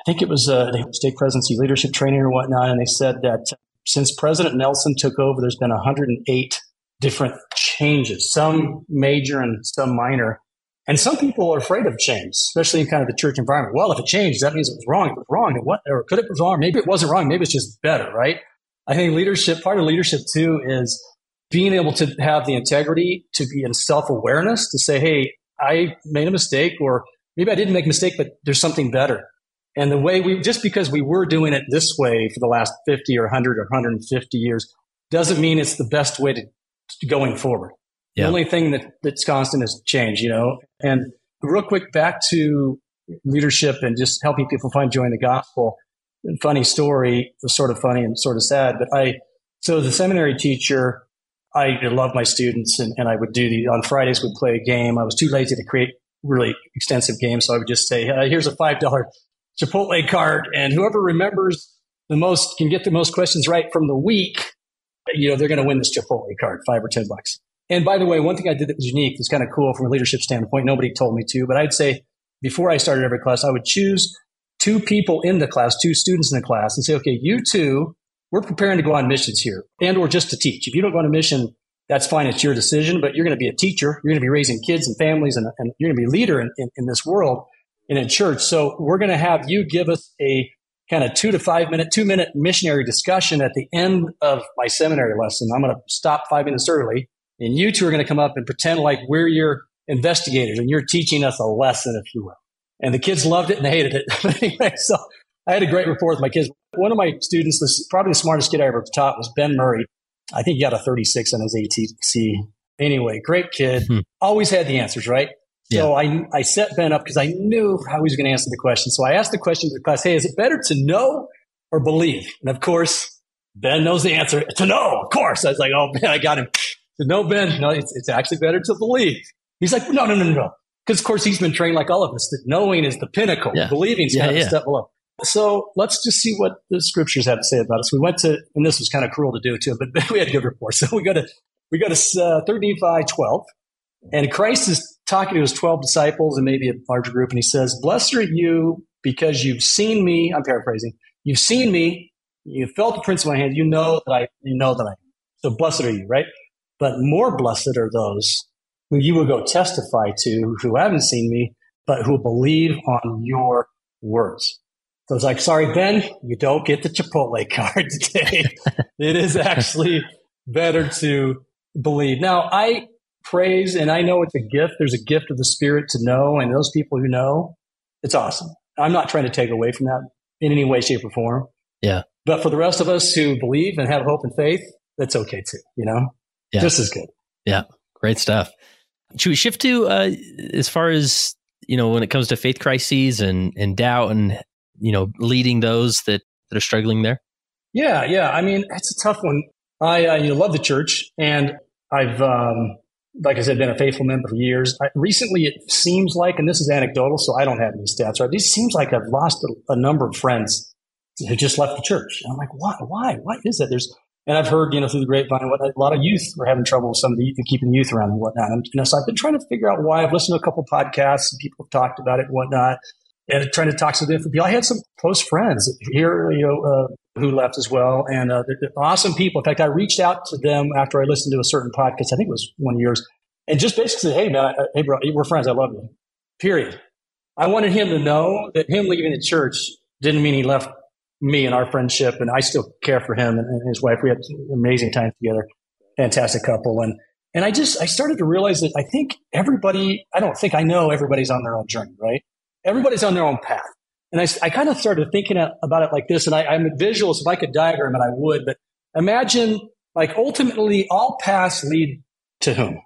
I think it was uh, the stake presidency leadership training or whatnot. And they said that uh, since President Nelson took over, there's been 108 different changes, some major and some minor. And some people are afraid of change, especially in kind of the church environment. Well, if it changed, that means it was wrong. If it was wrong, it what, or could it was wrong? Maybe it wasn't wrong. Maybe it's just better, right? I think leadership, part of leadership too, is being able to have the integrity to be in self awareness to say, hey, I made a mistake, or maybe I didn't make a mistake, but there's something better. And the way we, just because we were doing it this way for the last 50 or 100 or 150 years, doesn't mean it's the best way to, to going forward. Yeah. The only thing that, that's constant is change, you know? And real quick, back to leadership and just helping people find joy in the gospel. Funny story, sort of funny and sort of sad, but I, so the seminary teacher, I love my students and, and I would do the, on Fridays we'd play a game. I was too lazy to create really extensive games. So I would just say, here's a $5 Chipotle card and whoever remembers the most can get the most questions right from the week. You know, they're going to win this Chipotle card, five or 10 bucks. And by the way, one thing I did that was unique, it's kind of cool from a leadership standpoint. Nobody told me to, but I'd say before I started every class, I would choose two people in the class, two students in the class and say, okay, you two, we're preparing to go on missions here and or just to teach. If you don't go on a mission, that's fine. It's your decision, but you're going to be a teacher. You're going to be raising kids and families and, and you're going to be a leader in, in, in this world and in church. So we're going to have you give us a kind of two to five minute, two minute missionary discussion at the end of my seminary lesson. I'm going to stop five minutes early and you two are going to come up and pretend like we're your investigators and you're teaching us a lesson, if you will. And the kids loved it and hated it. [LAUGHS] anyway, so I had a great rapport with my kids. One of my students, this probably the smartest kid I ever taught, was Ben Murray. I think he got a 36 on his ACT. Anyway, great kid. Hmm. Always had the answers, right? Yeah. So I, I set Ben up because I knew how he was going to answer the question. So I asked the question to the class, hey, is it better to know or believe? And of course, Ben knows the answer to know, of course. I was like, oh man, I got him no, Ben, no, it's, it's actually better to believe. He's like, no, no, no, no. Because of course he's been trained like all of us that knowing is the pinnacle. Yeah. Believing is yeah, kind of yeah. a step below. So let's just see what the scriptures have to say about us. We went to, and this was kind of cruel to do too, [LAUGHS] but we had good rapport. So we go to, we go to uh, 3 Nephi 12, and Christ is talking to his 12 disciples and maybe a larger group, and he says, Blessed are you because you've seen me. I'm paraphrasing. You've seen me. You felt the prints of my hand. You know that I, you know that I. So blessed are you, right? But more blessed are those who you will go testify to who haven't seen me, but who believe on your words. So it's like, sorry, Ben, you don't get the Chipotle [LAUGHS] card today. it is actually better to believe. Now, I, praise, and I know it's a gift. There's a gift of the Spirit to know, and those people who know, it's awesome. I'm not trying to take away from that in any way, shape, or form. Yeah. But for the rest of us who believe and have hope and faith, that's okay too. You know, yeah. this is good. Yeah, great stuff. Should we shift to uh, as far as you know when it comes to faith crises and and doubt and you know leading those that that are struggling there? Yeah, yeah. I mean, it's a tough one. I uh, you know, love the church, and I've um, like I said, been a faithful member for years. I, recently, it seems like, and this is anecdotal, so I don't have any stats. Right? It seems like I've lost a, a number of friends who just left the church. And I'm like, why? Why? Why is that? There's and I've heard, you know, through the grapevine, what a lot of youth were having trouble with some of the keeping the youth around and whatnot. And, so I've been trying to figure out why. I've listened to a couple podcasts and people have talked about it and whatnot, and trying to talk to different people. I had some close friends here, you know, uh, who left as well, and uh, they're, they're awesome people. In fact, I reached out to them after I listened to a certain podcast. I think it was one of yours, and just basically said, "Hey, man, I, hey, bro, we're friends. I love you." Period. I wanted him to know that him leaving the church didn't mean he left me and our friendship, and I still care for him and, his wife. We had amazing time together, fantastic couple, and and I just I started to realize that I think everybody, I don't think I know everybody's on their own journey, right? Everybody's on their own path, and I, I kind of started thinking about it like this, and I, I'm a so If I could diagram it, I would, but imagine like ultimately all paths lead to whom?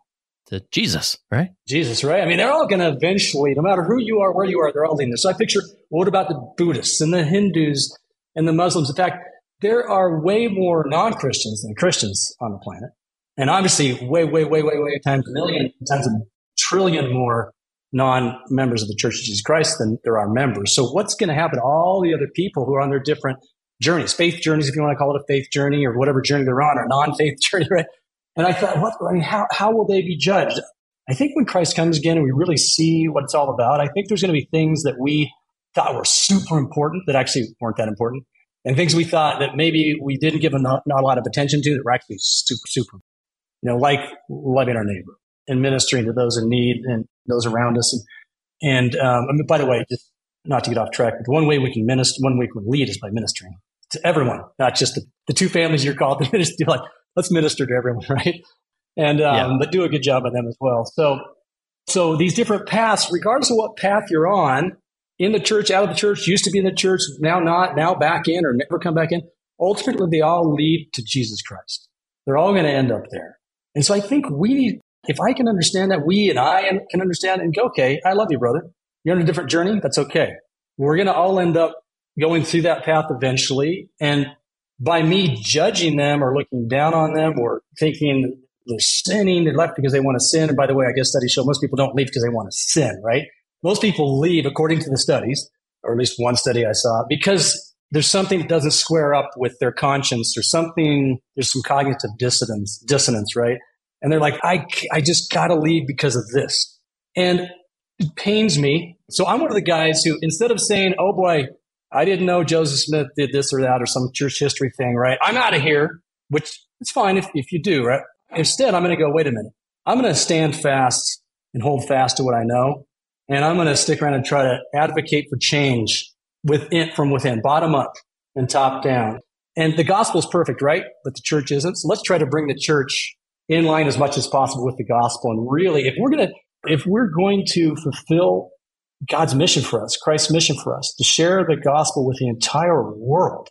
To Jesus, right? Jesus, right? I mean, they're all going to eventually, no matter who you are, where you are, they're all leading. So I picture, what about the Buddhists and the Hindus and the Muslims. In fact, there are way more non Christians than Christians on the planet. And obviously, way, way, way, way, way times a million, times a trillion more non members of the Church of Jesus Christ than there are members. So, what's going to happen to all the other people who are on their different journeys, faith journeys, if you want to call it a faith journey or whatever journey they're on, or non faith [LAUGHS] journey, right? And I thought, what, I mean, how, how will they be judged? I think when Christ comes again and we really see what it's all about, I think there's going to be things that we thought were super important that actually weren't that important and things we thought that maybe we didn't give a not, not a lot of attention to that were actually super, super, you know, like loving our neighbor and ministering to those in need and those around us. And, and um, I mean, by the way, just not to get off track, but one way we can minister, one way we can lead is by ministering to everyone, not just the, the two families you're called to minister. [LAUGHS] Like, let's minister to everyone, [LAUGHS] right? And um, yeah. but do a good job of them as well. So, so these different paths, regardless of what path you're on, in the church, out of the church, used to be in the church, now not, now back in, or never come back in. Ultimately, they all lead to Jesus Christ. They're all going to end up there. And so I think we need, if I can understand that, we and I can understand and go, okay, I love you, brother. You're on a different journey. That's okay. We're going to all end up going through that path eventually. And by me judging them or looking down on them or thinking they're sinning, they left because they want to sin. And by the way, I guess studies show most people don't leave because they want to sin, right? Most people leave, according to the studies, or at least one study I saw, because there's something that doesn't square up with their conscience. or something, there's some cognitive dissonance, dissonance, right? And they're like, I, I just got to leave because of this. And it pains me. So I'm one of the guys who, instead of saying, oh boy, I didn't know Joseph Smith did this or that or some church history thing, right? I'm out of here, which it's fine if, if you do, right? Instead, I'm going to go, wait a minute. I'm going to stand fast and hold fast to what I know. And I'm going to stick around and try to advocate for change within, from within, bottom up and top down. And the gospel is perfect, right? But the church isn't. So let's try to bring the church in line as much as possible with the gospel. And really, if we're going to, if we're going to fulfill God's mission for us, Christ's mission for us, to share the gospel with the entire world.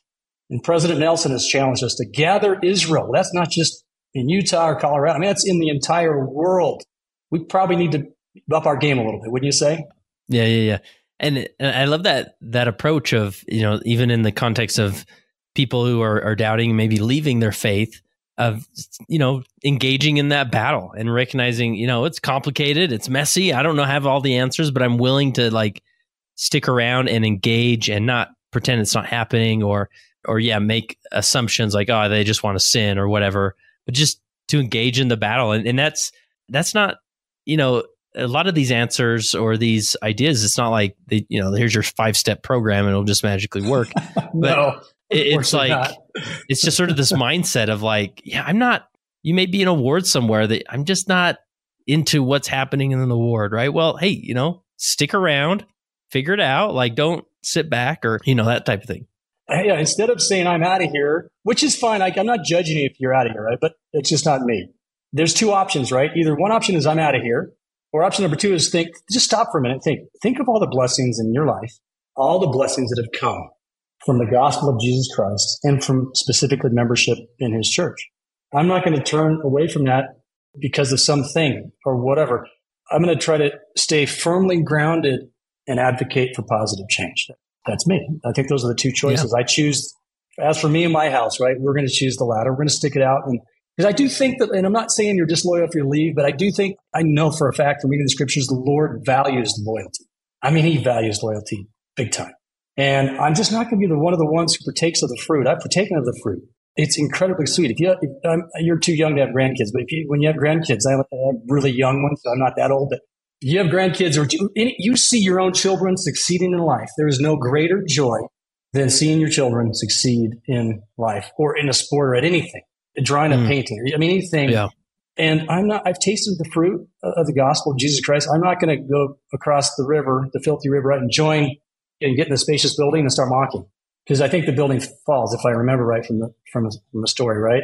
And President Nelson has challenged us to gather Israel. That's not just in Utah or Colorado. I mean, that's in the entire world. We probably need to up our game a little bit, wouldn't you say? Yeah, yeah, yeah. And, and I love that that approach of you know even in the context of people who are, are doubting, maybe leaving their faith, of you know engaging in that battle and recognizing you know it's complicated, it's messy. I don't know have all the answers, but I'm willing to like stick around and engage and not pretend it's not happening or or yeah make assumptions like oh they just want to sin or whatever, but just to engage in the battle and, and that's that's not you know a lot of these answers or these ideas, it's not like they, you know, here's your five step program and it'll just magically work. [LAUGHS] no, it, it's like it's just sort of this [LAUGHS] mindset of like, yeah, I'm not. You may be in a ward somewhere that I'm just not into what's happening in the ward, right? Well, hey, you know, stick around, figure it out. Like, don't sit back or you know that type of thing. Uh, yeah, instead of saying I'm out of here, which is fine. Like, I'm not judging you if you're out of here, right? But it's just not me. there's two options, right? Either one option is I'm out of here, or option number two is think, just stop for a minute, think, think of all the blessings in your life, all the blessings that have come from the gospel of Jesus Christ and from specifically membership in his church. I'm not going to turn away from that because of something or whatever. I'm going to try to stay firmly grounded and advocate for positive change. That's me. I think those are the two choices. Yeah. I choose, as for me and my house, right? We're going to choose the latter. We're going to stick it out. And because I do think that, and I'm not saying you're disloyal if you leave, but I do think, I know for a fact from reading the scriptures, the Lord values loyalty. I mean, he values loyalty big time. And I'm just not going to be the one of the ones who partakes of the fruit. I've partaken of the fruit. It's incredibly sweet. If you, you're too young to have grandkids, but if you, when you have grandkids, I have really young ones, so I'm not that old, but you have grandkids or you see your own children succeeding in life. There is no greater joy than seeing your children succeed in life or in a sport or at anything, drawing mm. a painting. I mean, anything. Yeah. And I'm not, I've tasted the fruit of the gospel of Jesus Christ. I'm not going to go across the river, the filthy river, right, and join and get in the spacious building and start mocking. Because I think the building falls, if I remember right from the, from, from the story, right?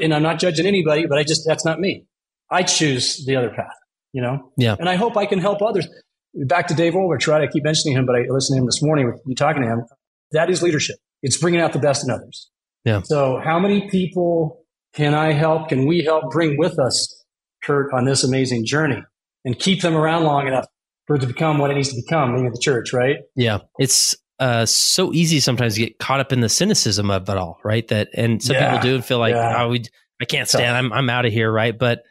And I'm not judging anybody, but I just, that's not me. I choose the other path you know? Yeah. And I hope I can help others. Back to Dave Olber, try to keep mentioning him, but I listened to him this morning with you talking to him. That is leadership. It's bringing out the best in others. Yeah. So how many people can I help? Can we help bring with us, Kurt, on this amazing journey and keep them around long enough for it to become what it needs to become, being at the church, right? Yeah. It's uh, so easy sometimes to get caught up in the cynicism of it all, right? That and some yeah. people do and feel like, yeah. oh, we, I can't stand. I'm I'm out of here, right? But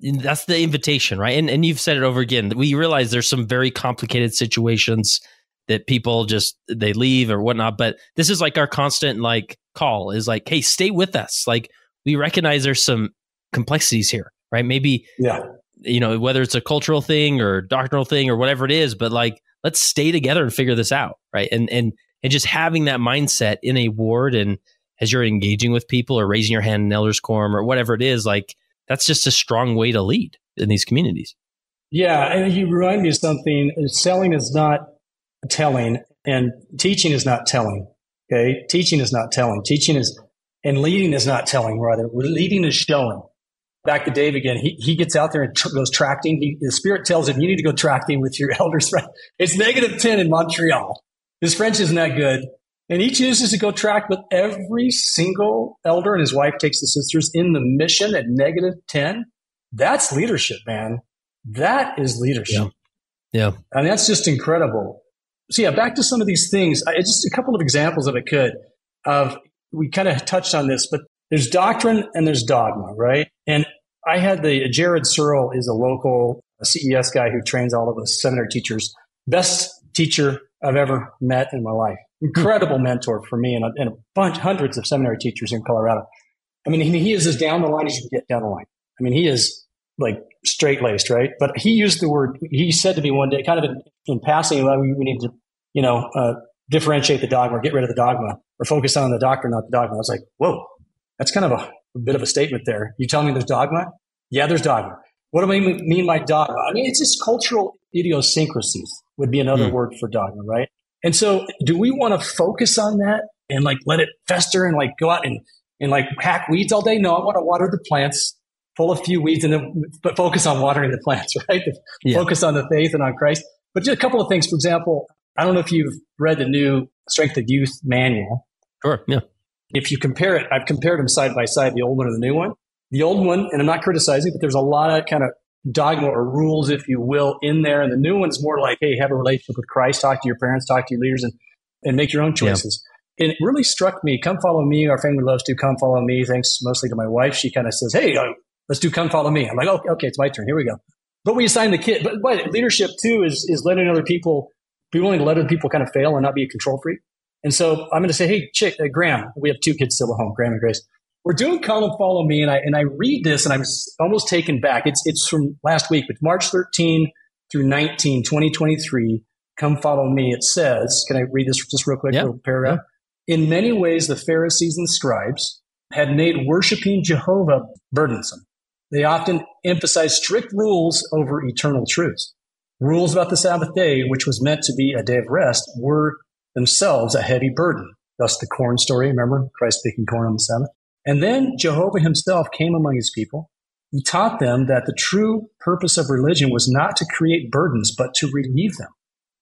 that's the invitation, right? And and you've said it over again. We realize there's some very complicated situations that people just they leave or whatnot. But this is like our constant like call is like, hey, stay with us. Like we recognize there's some complexities here, right? Maybe yeah, you know, whether it's a cultural thing or doctrinal thing or whatever it is, but like let's stay together and figure this out, right? And and and just having that mindset in a ward and as you're engaging with people or raising your hand in elders quorum or whatever it is, like that's just a strong way to lead in these communities. Yeah, and you remind me of something. Selling is not telling, and teaching is not telling. Okay, teaching is not telling. Teaching is and leading is not telling. Rather, leading is showing. Back to Dave again. He he gets out there and goes tracting. He, the Spirit tells him, "You need to go tracting with your [LAUGHS] elders." Right? It's negative ten in Montreal. His French isn't that good. And he chooses to go track with every single elder, and his wife takes the sisters in the mission at negative 10. That's leadership, man. That is leadership. Yeah. yeah. And that's just incredible. So, yeah, back to some of these things. I, just a couple of examples, if I could, of we kind of touched on this, but there's doctrine and there's dogma, right? And I had the Jared Searle is a local CES guy who trains all of us seminary teachers. Best teacher I've ever met in my life incredible mentor for me and a, and a, bunch, hundreds of seminary teachers in Colorado. I mean, he, he is as down the line as you can get down the line. I mean, he is like straight laced, right? But he used the word, he said to me one day, kind of in, in passing, well, we, we need to, you know, uh, differentiate the dogma or get rid of the dogma or focus on the doctrine, not the dogma. I was like, whoa, that's kind of a, a bit of a statement there. You tell me there's dogma? Yeah, there's dogma. What do I mean by dogma? I mean, it's just cultural idiosyncrasies would be another mm. word for dogma, right? And so do we want to focus on that and like let it fester and like go out and, and like hack weeds all day? No, I want to water the plants, pull a few weeds and then but focus on watering the plants, [LAUGHS] right? Yeah. Focus on the faith and on Christ. But just a couple of things. For example, I don't know if you've read the new Strength of Youth manual. Sure. Yeah. If you compare it, I've compared them side by side, the old one and the new one. The old one, and I'm not criticizing, but there's a lot of kind of dogma or rules, if you will, in there. And the new one's more like, hey, have a relationship with Christ, talk to your parents, talk to your leaders, and, and make your own choices. Yeah. And it really struck me. Come follow me. Our family loves to come follow me. Thanks mostly to my wife. She kind of says, hey, uh, let's do come follow me. I'm like, okay, okay, it's my turn. Here we go. But we assign the kid. But, but leadership too is is letting other people be willing to let other people kind of fail and not be a control freak. And so I'm going to say, hey, Chick, uh, Graham, we have two kids still at home, Graham and Grace we're doing Come and Follow Me, and I and I read this, and I'm almost taken back. It's it's from last week, but March 13 through 19, 2023. Come Follow Me. It says, can I read this just real quick, little paragraph? In many ways, the Pharisees and scribes had made worshiping Jehovah burdensome. They often emphasized strict rules over eternal truths. Rules about the Sabbath day, which was meant to be a day of rest, were themselves a heavy burden. Thus, the corn story. Remember Christ speaking corn on the Sabbath. And then Jehovah himself came among his people, He taught them that the true purpose of religion was not to create burdens, but to relieve them.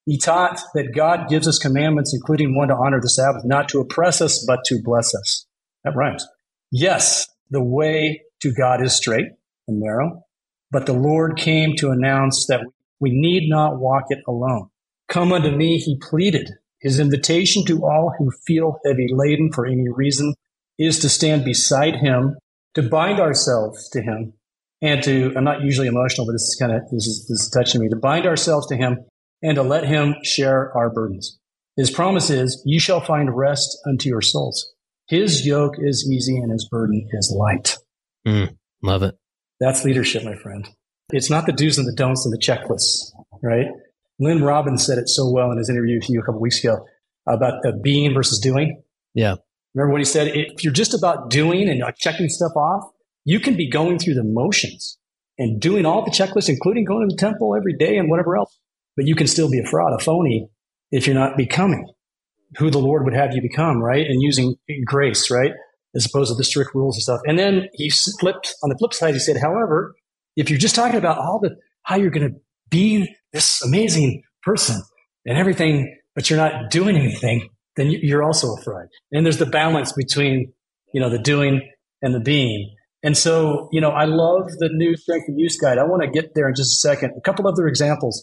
He taught that God gives us commandments, including one to honor the Sabbath, not to oppress us, but to bless us. That rhymes. Yes, the way to God is straight and narrow, but the Lord came to announce that we need not walk it alone. Come unto me, he pleaded. His invitation to all who feel heavy laden for any reason is to stand beside him, to bind ourselves to him, and to, I'm not usually emotional, but this is kind of, this is, this is touching me, to bind ourselves to him and to let him share our burdens. His promise is, you shall find rest unto your souls. His yoke is easy and his burden is light. Mm, love it. That's leadership, my friend. It's not the do's and the don'ts and the checklists, right? Lynn Robbins said it so well in his interview with you a couple weeks ago about the being versus doing. Yeah. Remember what he said? If you're just about doing and checking stuff off, you can be going through the motions and doing all the checklists, including going to the temple every day and whatever else. But you can still be a fraud, a phony, if you're not becoming who the Lord would have you become, right? And using grace, right? As opposed to the strict rules and stuff. And then he flipped on the flip side, he said, however, if you're just talking about all the, how you're going to be this amazing person and everything, but you're not doing anything, then you're also a fraud. And there's the balance between, you know, the doing and the being. And so, you know, I love the new strength of youth guide. I want to get there in just a second. A couple other examples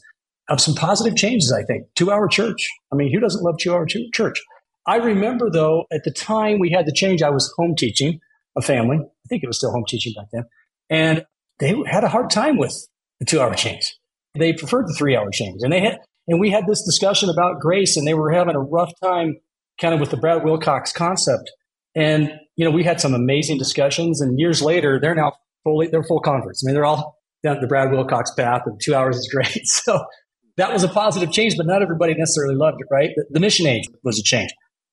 of some positive changes, I think. Two hour church. I mean, who doesn't love two hour church? I remember though, at the time we had the change, I was home teaching a family. I think it was still home teaching back then. And they had a hard time with the two hour change. They preferred the three hour change. And they had, and we had this discussion about grace and they were having a rough time kind of with the Brad Wilcox concept. And, you know, we had some amazing discussions and years later, they're now fully, they're full converts. I mean, they're all down the Brad Wilcox path and two hours is great. [LAUGHS] So that was a positive change, but not everybody necessarily loved it, right? The, the mission age was a change.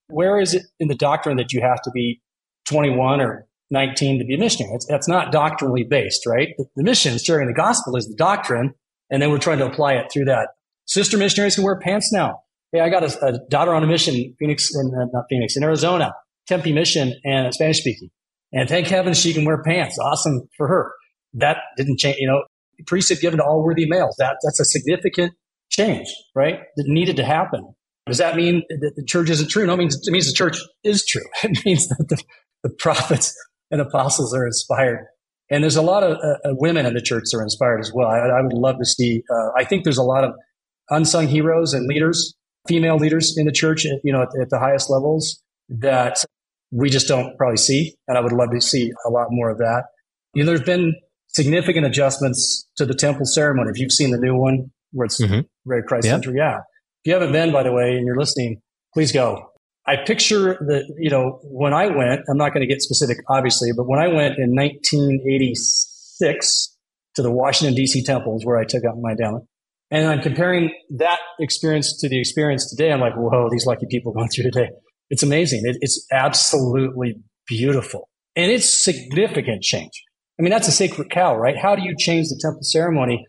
Where is it in the doctrine that you have to be 21 or 19 to be a missionary? It's, that's not doctrinally based, right? The, the mission, sharing the gospel, is the doctrine, and then we're trying to apply it through that. Sister missionaries can wear pants now. Hey, I got a, a daughter on a mission, Phoenix, in, uh, not Phoenix, in Arizona, Tempe mission, and Spanish speaking. And thank heaven she can wear pants. Awesome for her. That didn't change, you know, priesthood given to all worthy males. That, that's a significant change, right? That needed to happen. Does that mean that the church isn't true? No, it means, it means the church is true. [LAUGHS] It means that the, the prophets and apostles are inspired. And there's a lot of uh, uh, women in the church that are inspired as well. I, I would love to see, uh, I think there's a lot of unsung heroes and leaders, female leaders in the church, you know, at, at the highest levels that we just don't probably see. And I would love to see a lot more of that. You know, there's been significant adjustments to the temple ceremony. If you've seen the new one, where it's mm-hmm. very Christ centered. Yeah. If you haven't been, by the way, and you're listening, please go. I picture the, you know, when I went, I'm not going to get specific, obviously, but when I went in 1986 to the Washington, D.C. temples where I took out my endowment, and I'm comparing that experience to the experience today, I'm like, whoa, these lucky people going through today. It's amazing. It, it's absolutely beautiful. And it's significant change. I mean, that's a sacred cow, right? How do you change the temple ceremony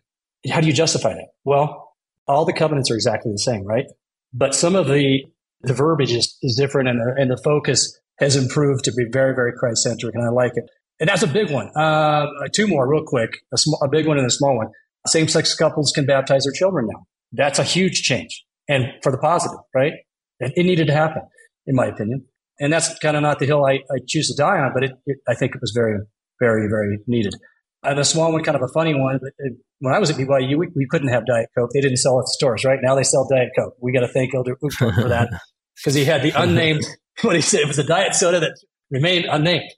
how do you justify that? Well, all the covenants are exactly the same, right? But some of the, the verbiage is, is different and the, and the focus has improved to be very, very Christ centric. And I like it. And that's a big one. Uh, two more real quick, a, small, a big one and a small one. Same sex couples can baptize their children now. That's a huge change and for the positive, right? It, it needed to happen, in my opinion. And that's kind of not the hill I, I choose to die on, but it, it, I think it was very, very, very needed. And a small one, kind of a funny one. But when I was at BYU, we, we couldn't have Diet Coke. They didn't sell it at stores, right? Now they sell Diet Coke. We got to thank Elder Uchtdorf for that [LAUGHS] because he had the unnamed, [LAUGHS] what he said, it was a diet soda that remained unnamed.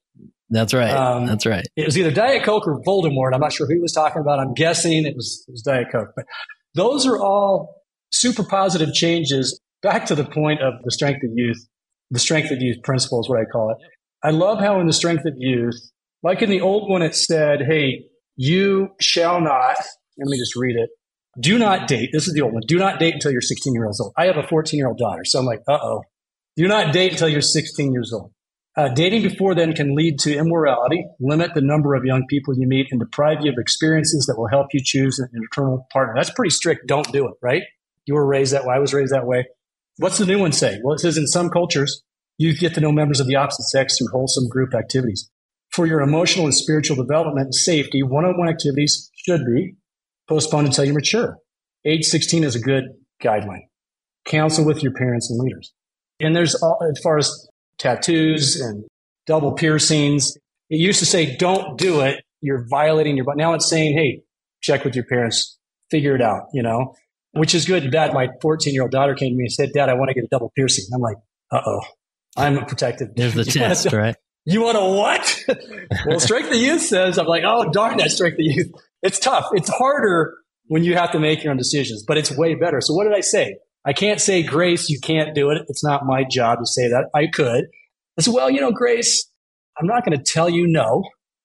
That's right. Um, That's right. It was either Diet Coke or Voldemort. I'm not sure who he was talking about. I'm guessing it was, it was Diet Coke. But those are all super positive changes. Back to the point of the strength of youth, the strength of youth principle is what I call it. I love how in the strength of youth, like in the old one, it said, hey, you shall not, let me just read it. Do not date. This is the old one. Do not date until you're 16 years old. I have a 14 year old daughter. So I'm like, uh oh. Do not date until you're 16 years old. Uh, dating before then can lead to immorality, limit the number of young people you meet, and deprive you of experiences that will help you choose an eternal partner. That's pretty strict. Don't do it, right? You were raised that way. I was raised that way. What's the new one say? Well, it says in some cultures, you get to know members of the opposite sex through wholesome group activities for your emotional and spiritual development and safety, one on one activities should be postponed until you mature. Age 16 is a good guideline. Counsel with your parents and leaders. And there's, all, as far as tattoos and double piercings, it used to say, don't do it. You're violating your, but now it's saying, hey, check with your parents, figure it out, you know, which is good. Dad, my 14 year old daughter came to me and said, Dad, I want to get a double piercing. I'm like, uh oh, I'm a protected. There's the [LAUGHS] test, right? You want a what? [LAUGHS] well, Strength of Youth says, I'm like, oh, darn that Strength of Youth. It's tough. It's harder when you have to make your own decisions, but it's way better. So what did I say? I can't say, Grace, you can't do it. It's not my job to say that. I could. I said, well, you know, Grace, I'm not going to tell you no,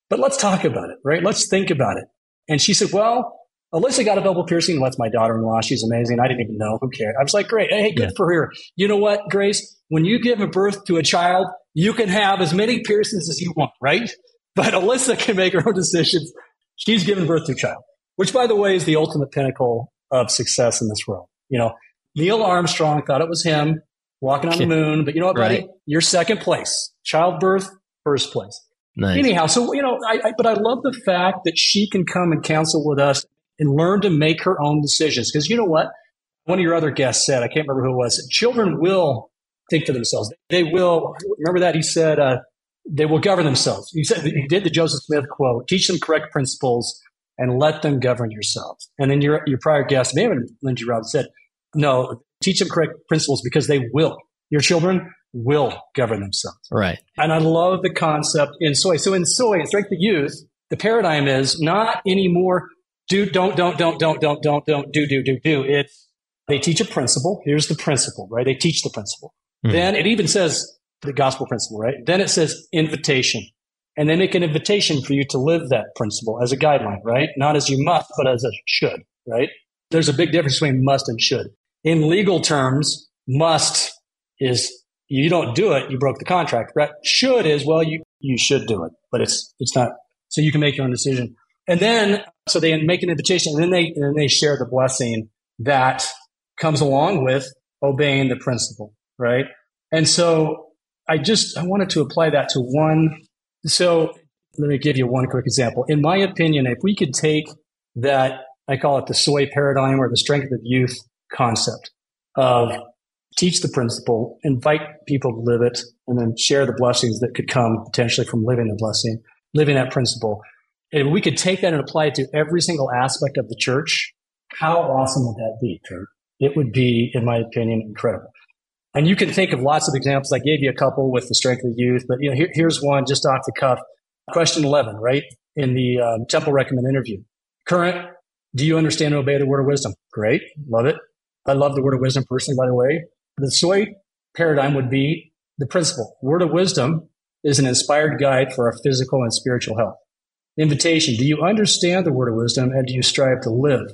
but let's talk about it, right? Let's think about it. And she said, well, Alyssa got a double piercing. That's my daughter-in-law. She's amazing. I didn't even know. Who cared? I was like, great. Hey, good yeah. for her. You know what, Grace? When you give a birth to a child, you can have as many piercings as you want, right? But Alyssa can make her own decisions. She's given birth to a child, which, by the way, is the ultimate pinnacle of success in this world. You know, Neil Armstrong thought it was him walking on the [LAUGHS] moon, but you know what, buddy? Right. You're second place. Childbirth, first place. Nice. Anyhow, so you know, I, I, but I love the fact that she can come and counsel with us and learn to make her own decisions. Because you know what? One of your other guests said, I can't remember who it was. Children will think for themselves. They will. Remember that he said uh, they will govern themselves. He said he did the Joseph Smith quote: "Teach them correct principles and let them govern yourselves." And then your your prior guest, maybe Lynn G. Robbins, said, "No, teach them correct principles because they will. Your children will govern themselves. Right. And I love the concept in soy. So in soy, in strength of youth, the paradigm is not anymore do, don't, don't, don't, don't, don't, don't, don't, do, do, do, do. It's they teach a principle. Here's the principle, right? They teach the principle. Mm-hmm. Then it even says the gospel principle, right? Then it says invitation. And they make an invitation for you to live that principle as a guideline, right? Not as you must, but as a should, right? There's a big difference between must and should. In legal terms, must is you don't do it, you broke the contract. Right? Should is well, you you should do it, but it's it's not. So you can make your own decision. And then so they make an invitation, and then they and then they share the blessing that comes along with obeying the principle, right? And so I just I wanted to apply that to one. So let me give you one quick example. In my opinion, if we could take that, I call it the soy paradigm or the strength of youth concept of teach the principle, invite people to live it, and then share the blessings that could come potentially from living the blessing, living that principle. And we could take that and apply it to every single aspect of the church. How awesome would that be? It would be, in my opinion, incredible. And you can think of lots of examples. I gave you a couple with the strength of youth, but you know, here, here's one just off the cuff. Question 11, right? In the um, Temple Recommend interview. Current, do you understand and obey the word of wisdom? Great. Love it. I love the word of wisdom personally, by the way. The soy paradigm would be the principle. Word of wisdom is an inspired guide for our physical and spiritual health. Invitation. Do you understand the word of wisdom and do you strive to live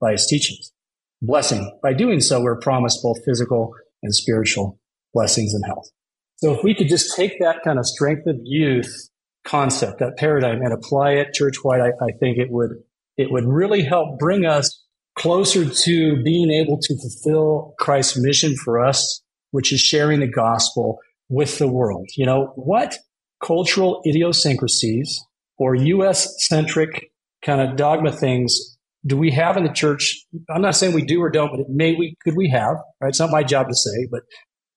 by its teachings? Blessing. By doing so, we're promised both physical and spiritual blessings and health. So if we could just take that kind of strength of youth concept, that paradigm and apply it church-wide, I, I think it would, it would really help bring us closer to being able to fulfill Christ's mission for us, which is sharing the gospel with the world. You know, what cultural idiosyncrasies or US centric kind of dogma things do we have in the church? I'm not saying we do or don't, but it may we could we have, right? It's not my job to say, but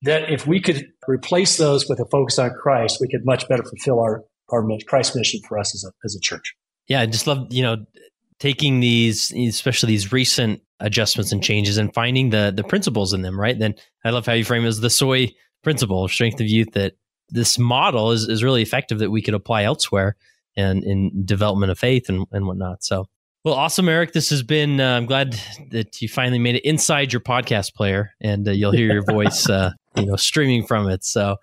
that if we could replace those with a focus on Christ, we could much better fulfill our, our Christ mission for us as a, as a church. Yeah, I just love, you know, taking these, especially these recent adjustments and changes and finding the the principles in them, right? Then I love how you frame it as the soy principle, of strength of youth, that this model is, is really effective that we could apply elsewhere and in development of faith and, and whatnot. So well, awesome, Eric. This has been. Uh, I'm glad that you finally made it inside your podcast player, and uh, you'll hear your [LAUGHS] voice, uh, you know, streaming from it. So,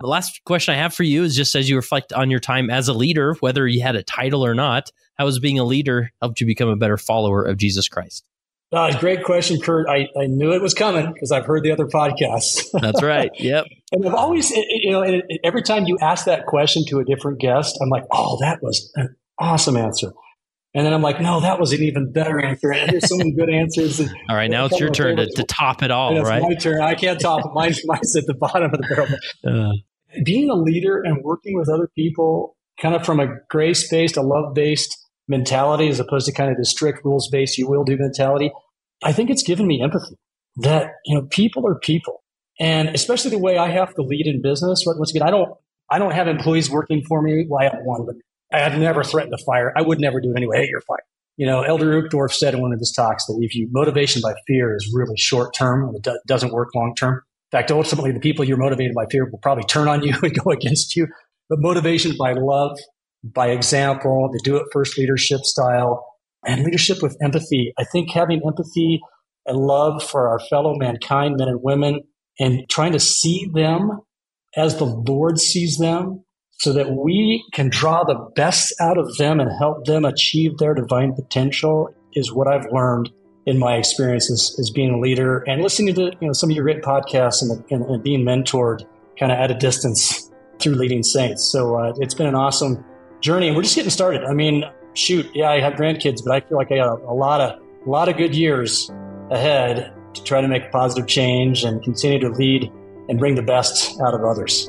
the last question I have for you is just as you reflect on your time as a leader, whether you had a title or not, how has being a leader helped you become a better follower of Jesus Christ? Uh, great question, Kurt. I, I knew it was coming because I've heard the other podcasts. [LAUGHS] That's right. Yep. and I've always, you know, every time you ask that question to a different guest, I'm like, oh, that was an awesome answer. And then I'm like, no, that was an even better answer. And there's so many good answers. And, [LAUGHS] all right, now it's your turn to, to, top it all, right? my turn. I can't top it. Mine's, [LAUGHS] mine's at the bottom of the barrel. Uh. Being a leader and working with other people kind of from a grace based, a love based mentality as opposed to kind of the strict rules based, you will do mentality. I think it's given me empathy that, you know, people are people. And especially the way I have to lead in business. Once again, I don't, I don't have employees working for me. Well, I have one, but I have never threatened a fire. I would never do it anyway. Hey, you're fired. You know, Elder Uchtdorf said in one of his talks that if you motivation by fear is really short term and it do, doesn't work long term. In fact, ultimately, the people you're motivated by fear will probably turn on you [LAUGHS] and go against you. But motivation by love, by example, the do it first leadership style, and leadership with empathy. I think having empathy and love for our fellow mankind, men and women, and trying to see them as the Lord sees them so that we can draw the best out of them and help them achieve their divine potential is what I've learned in my experiences as being a leader and listening to you know some of your great podcasts and, and, and being mentored kind of at a distance through leading saints. So uh, it's been an awesome journey, and we're just getting started. I mean, shoot, yeah, I have grandkids, but I feel like I got a, a lot of a lot of good years ahead to try to make positive change and continue to lead and bring the best out of others.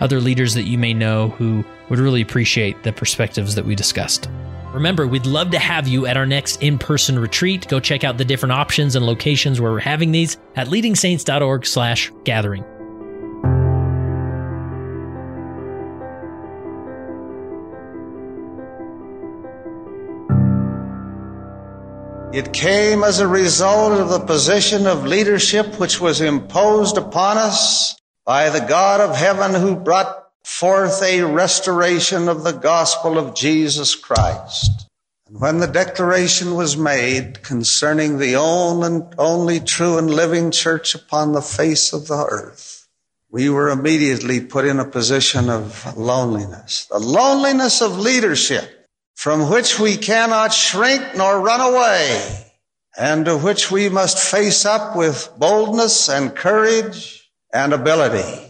other leaders that you may know who would really appreciate the perspectives that we discussed. Remember, we'd love to have you at our next in-person retreat. Go check out the different options and locations where we're having these at leadingsaints.org/gathering. It came as a result of the position of leadership which was imposed upon us by the God of heaven who brought forth a restoration of the gospel of Jesus Christ. And when the declaration was made concerning the only true and living church upon the face of the earth, we were immediately put in a position of loneliness, the loneliness of leadership from which we cannot shrink nor run away, and to which we must face up with boldness and courage and ability.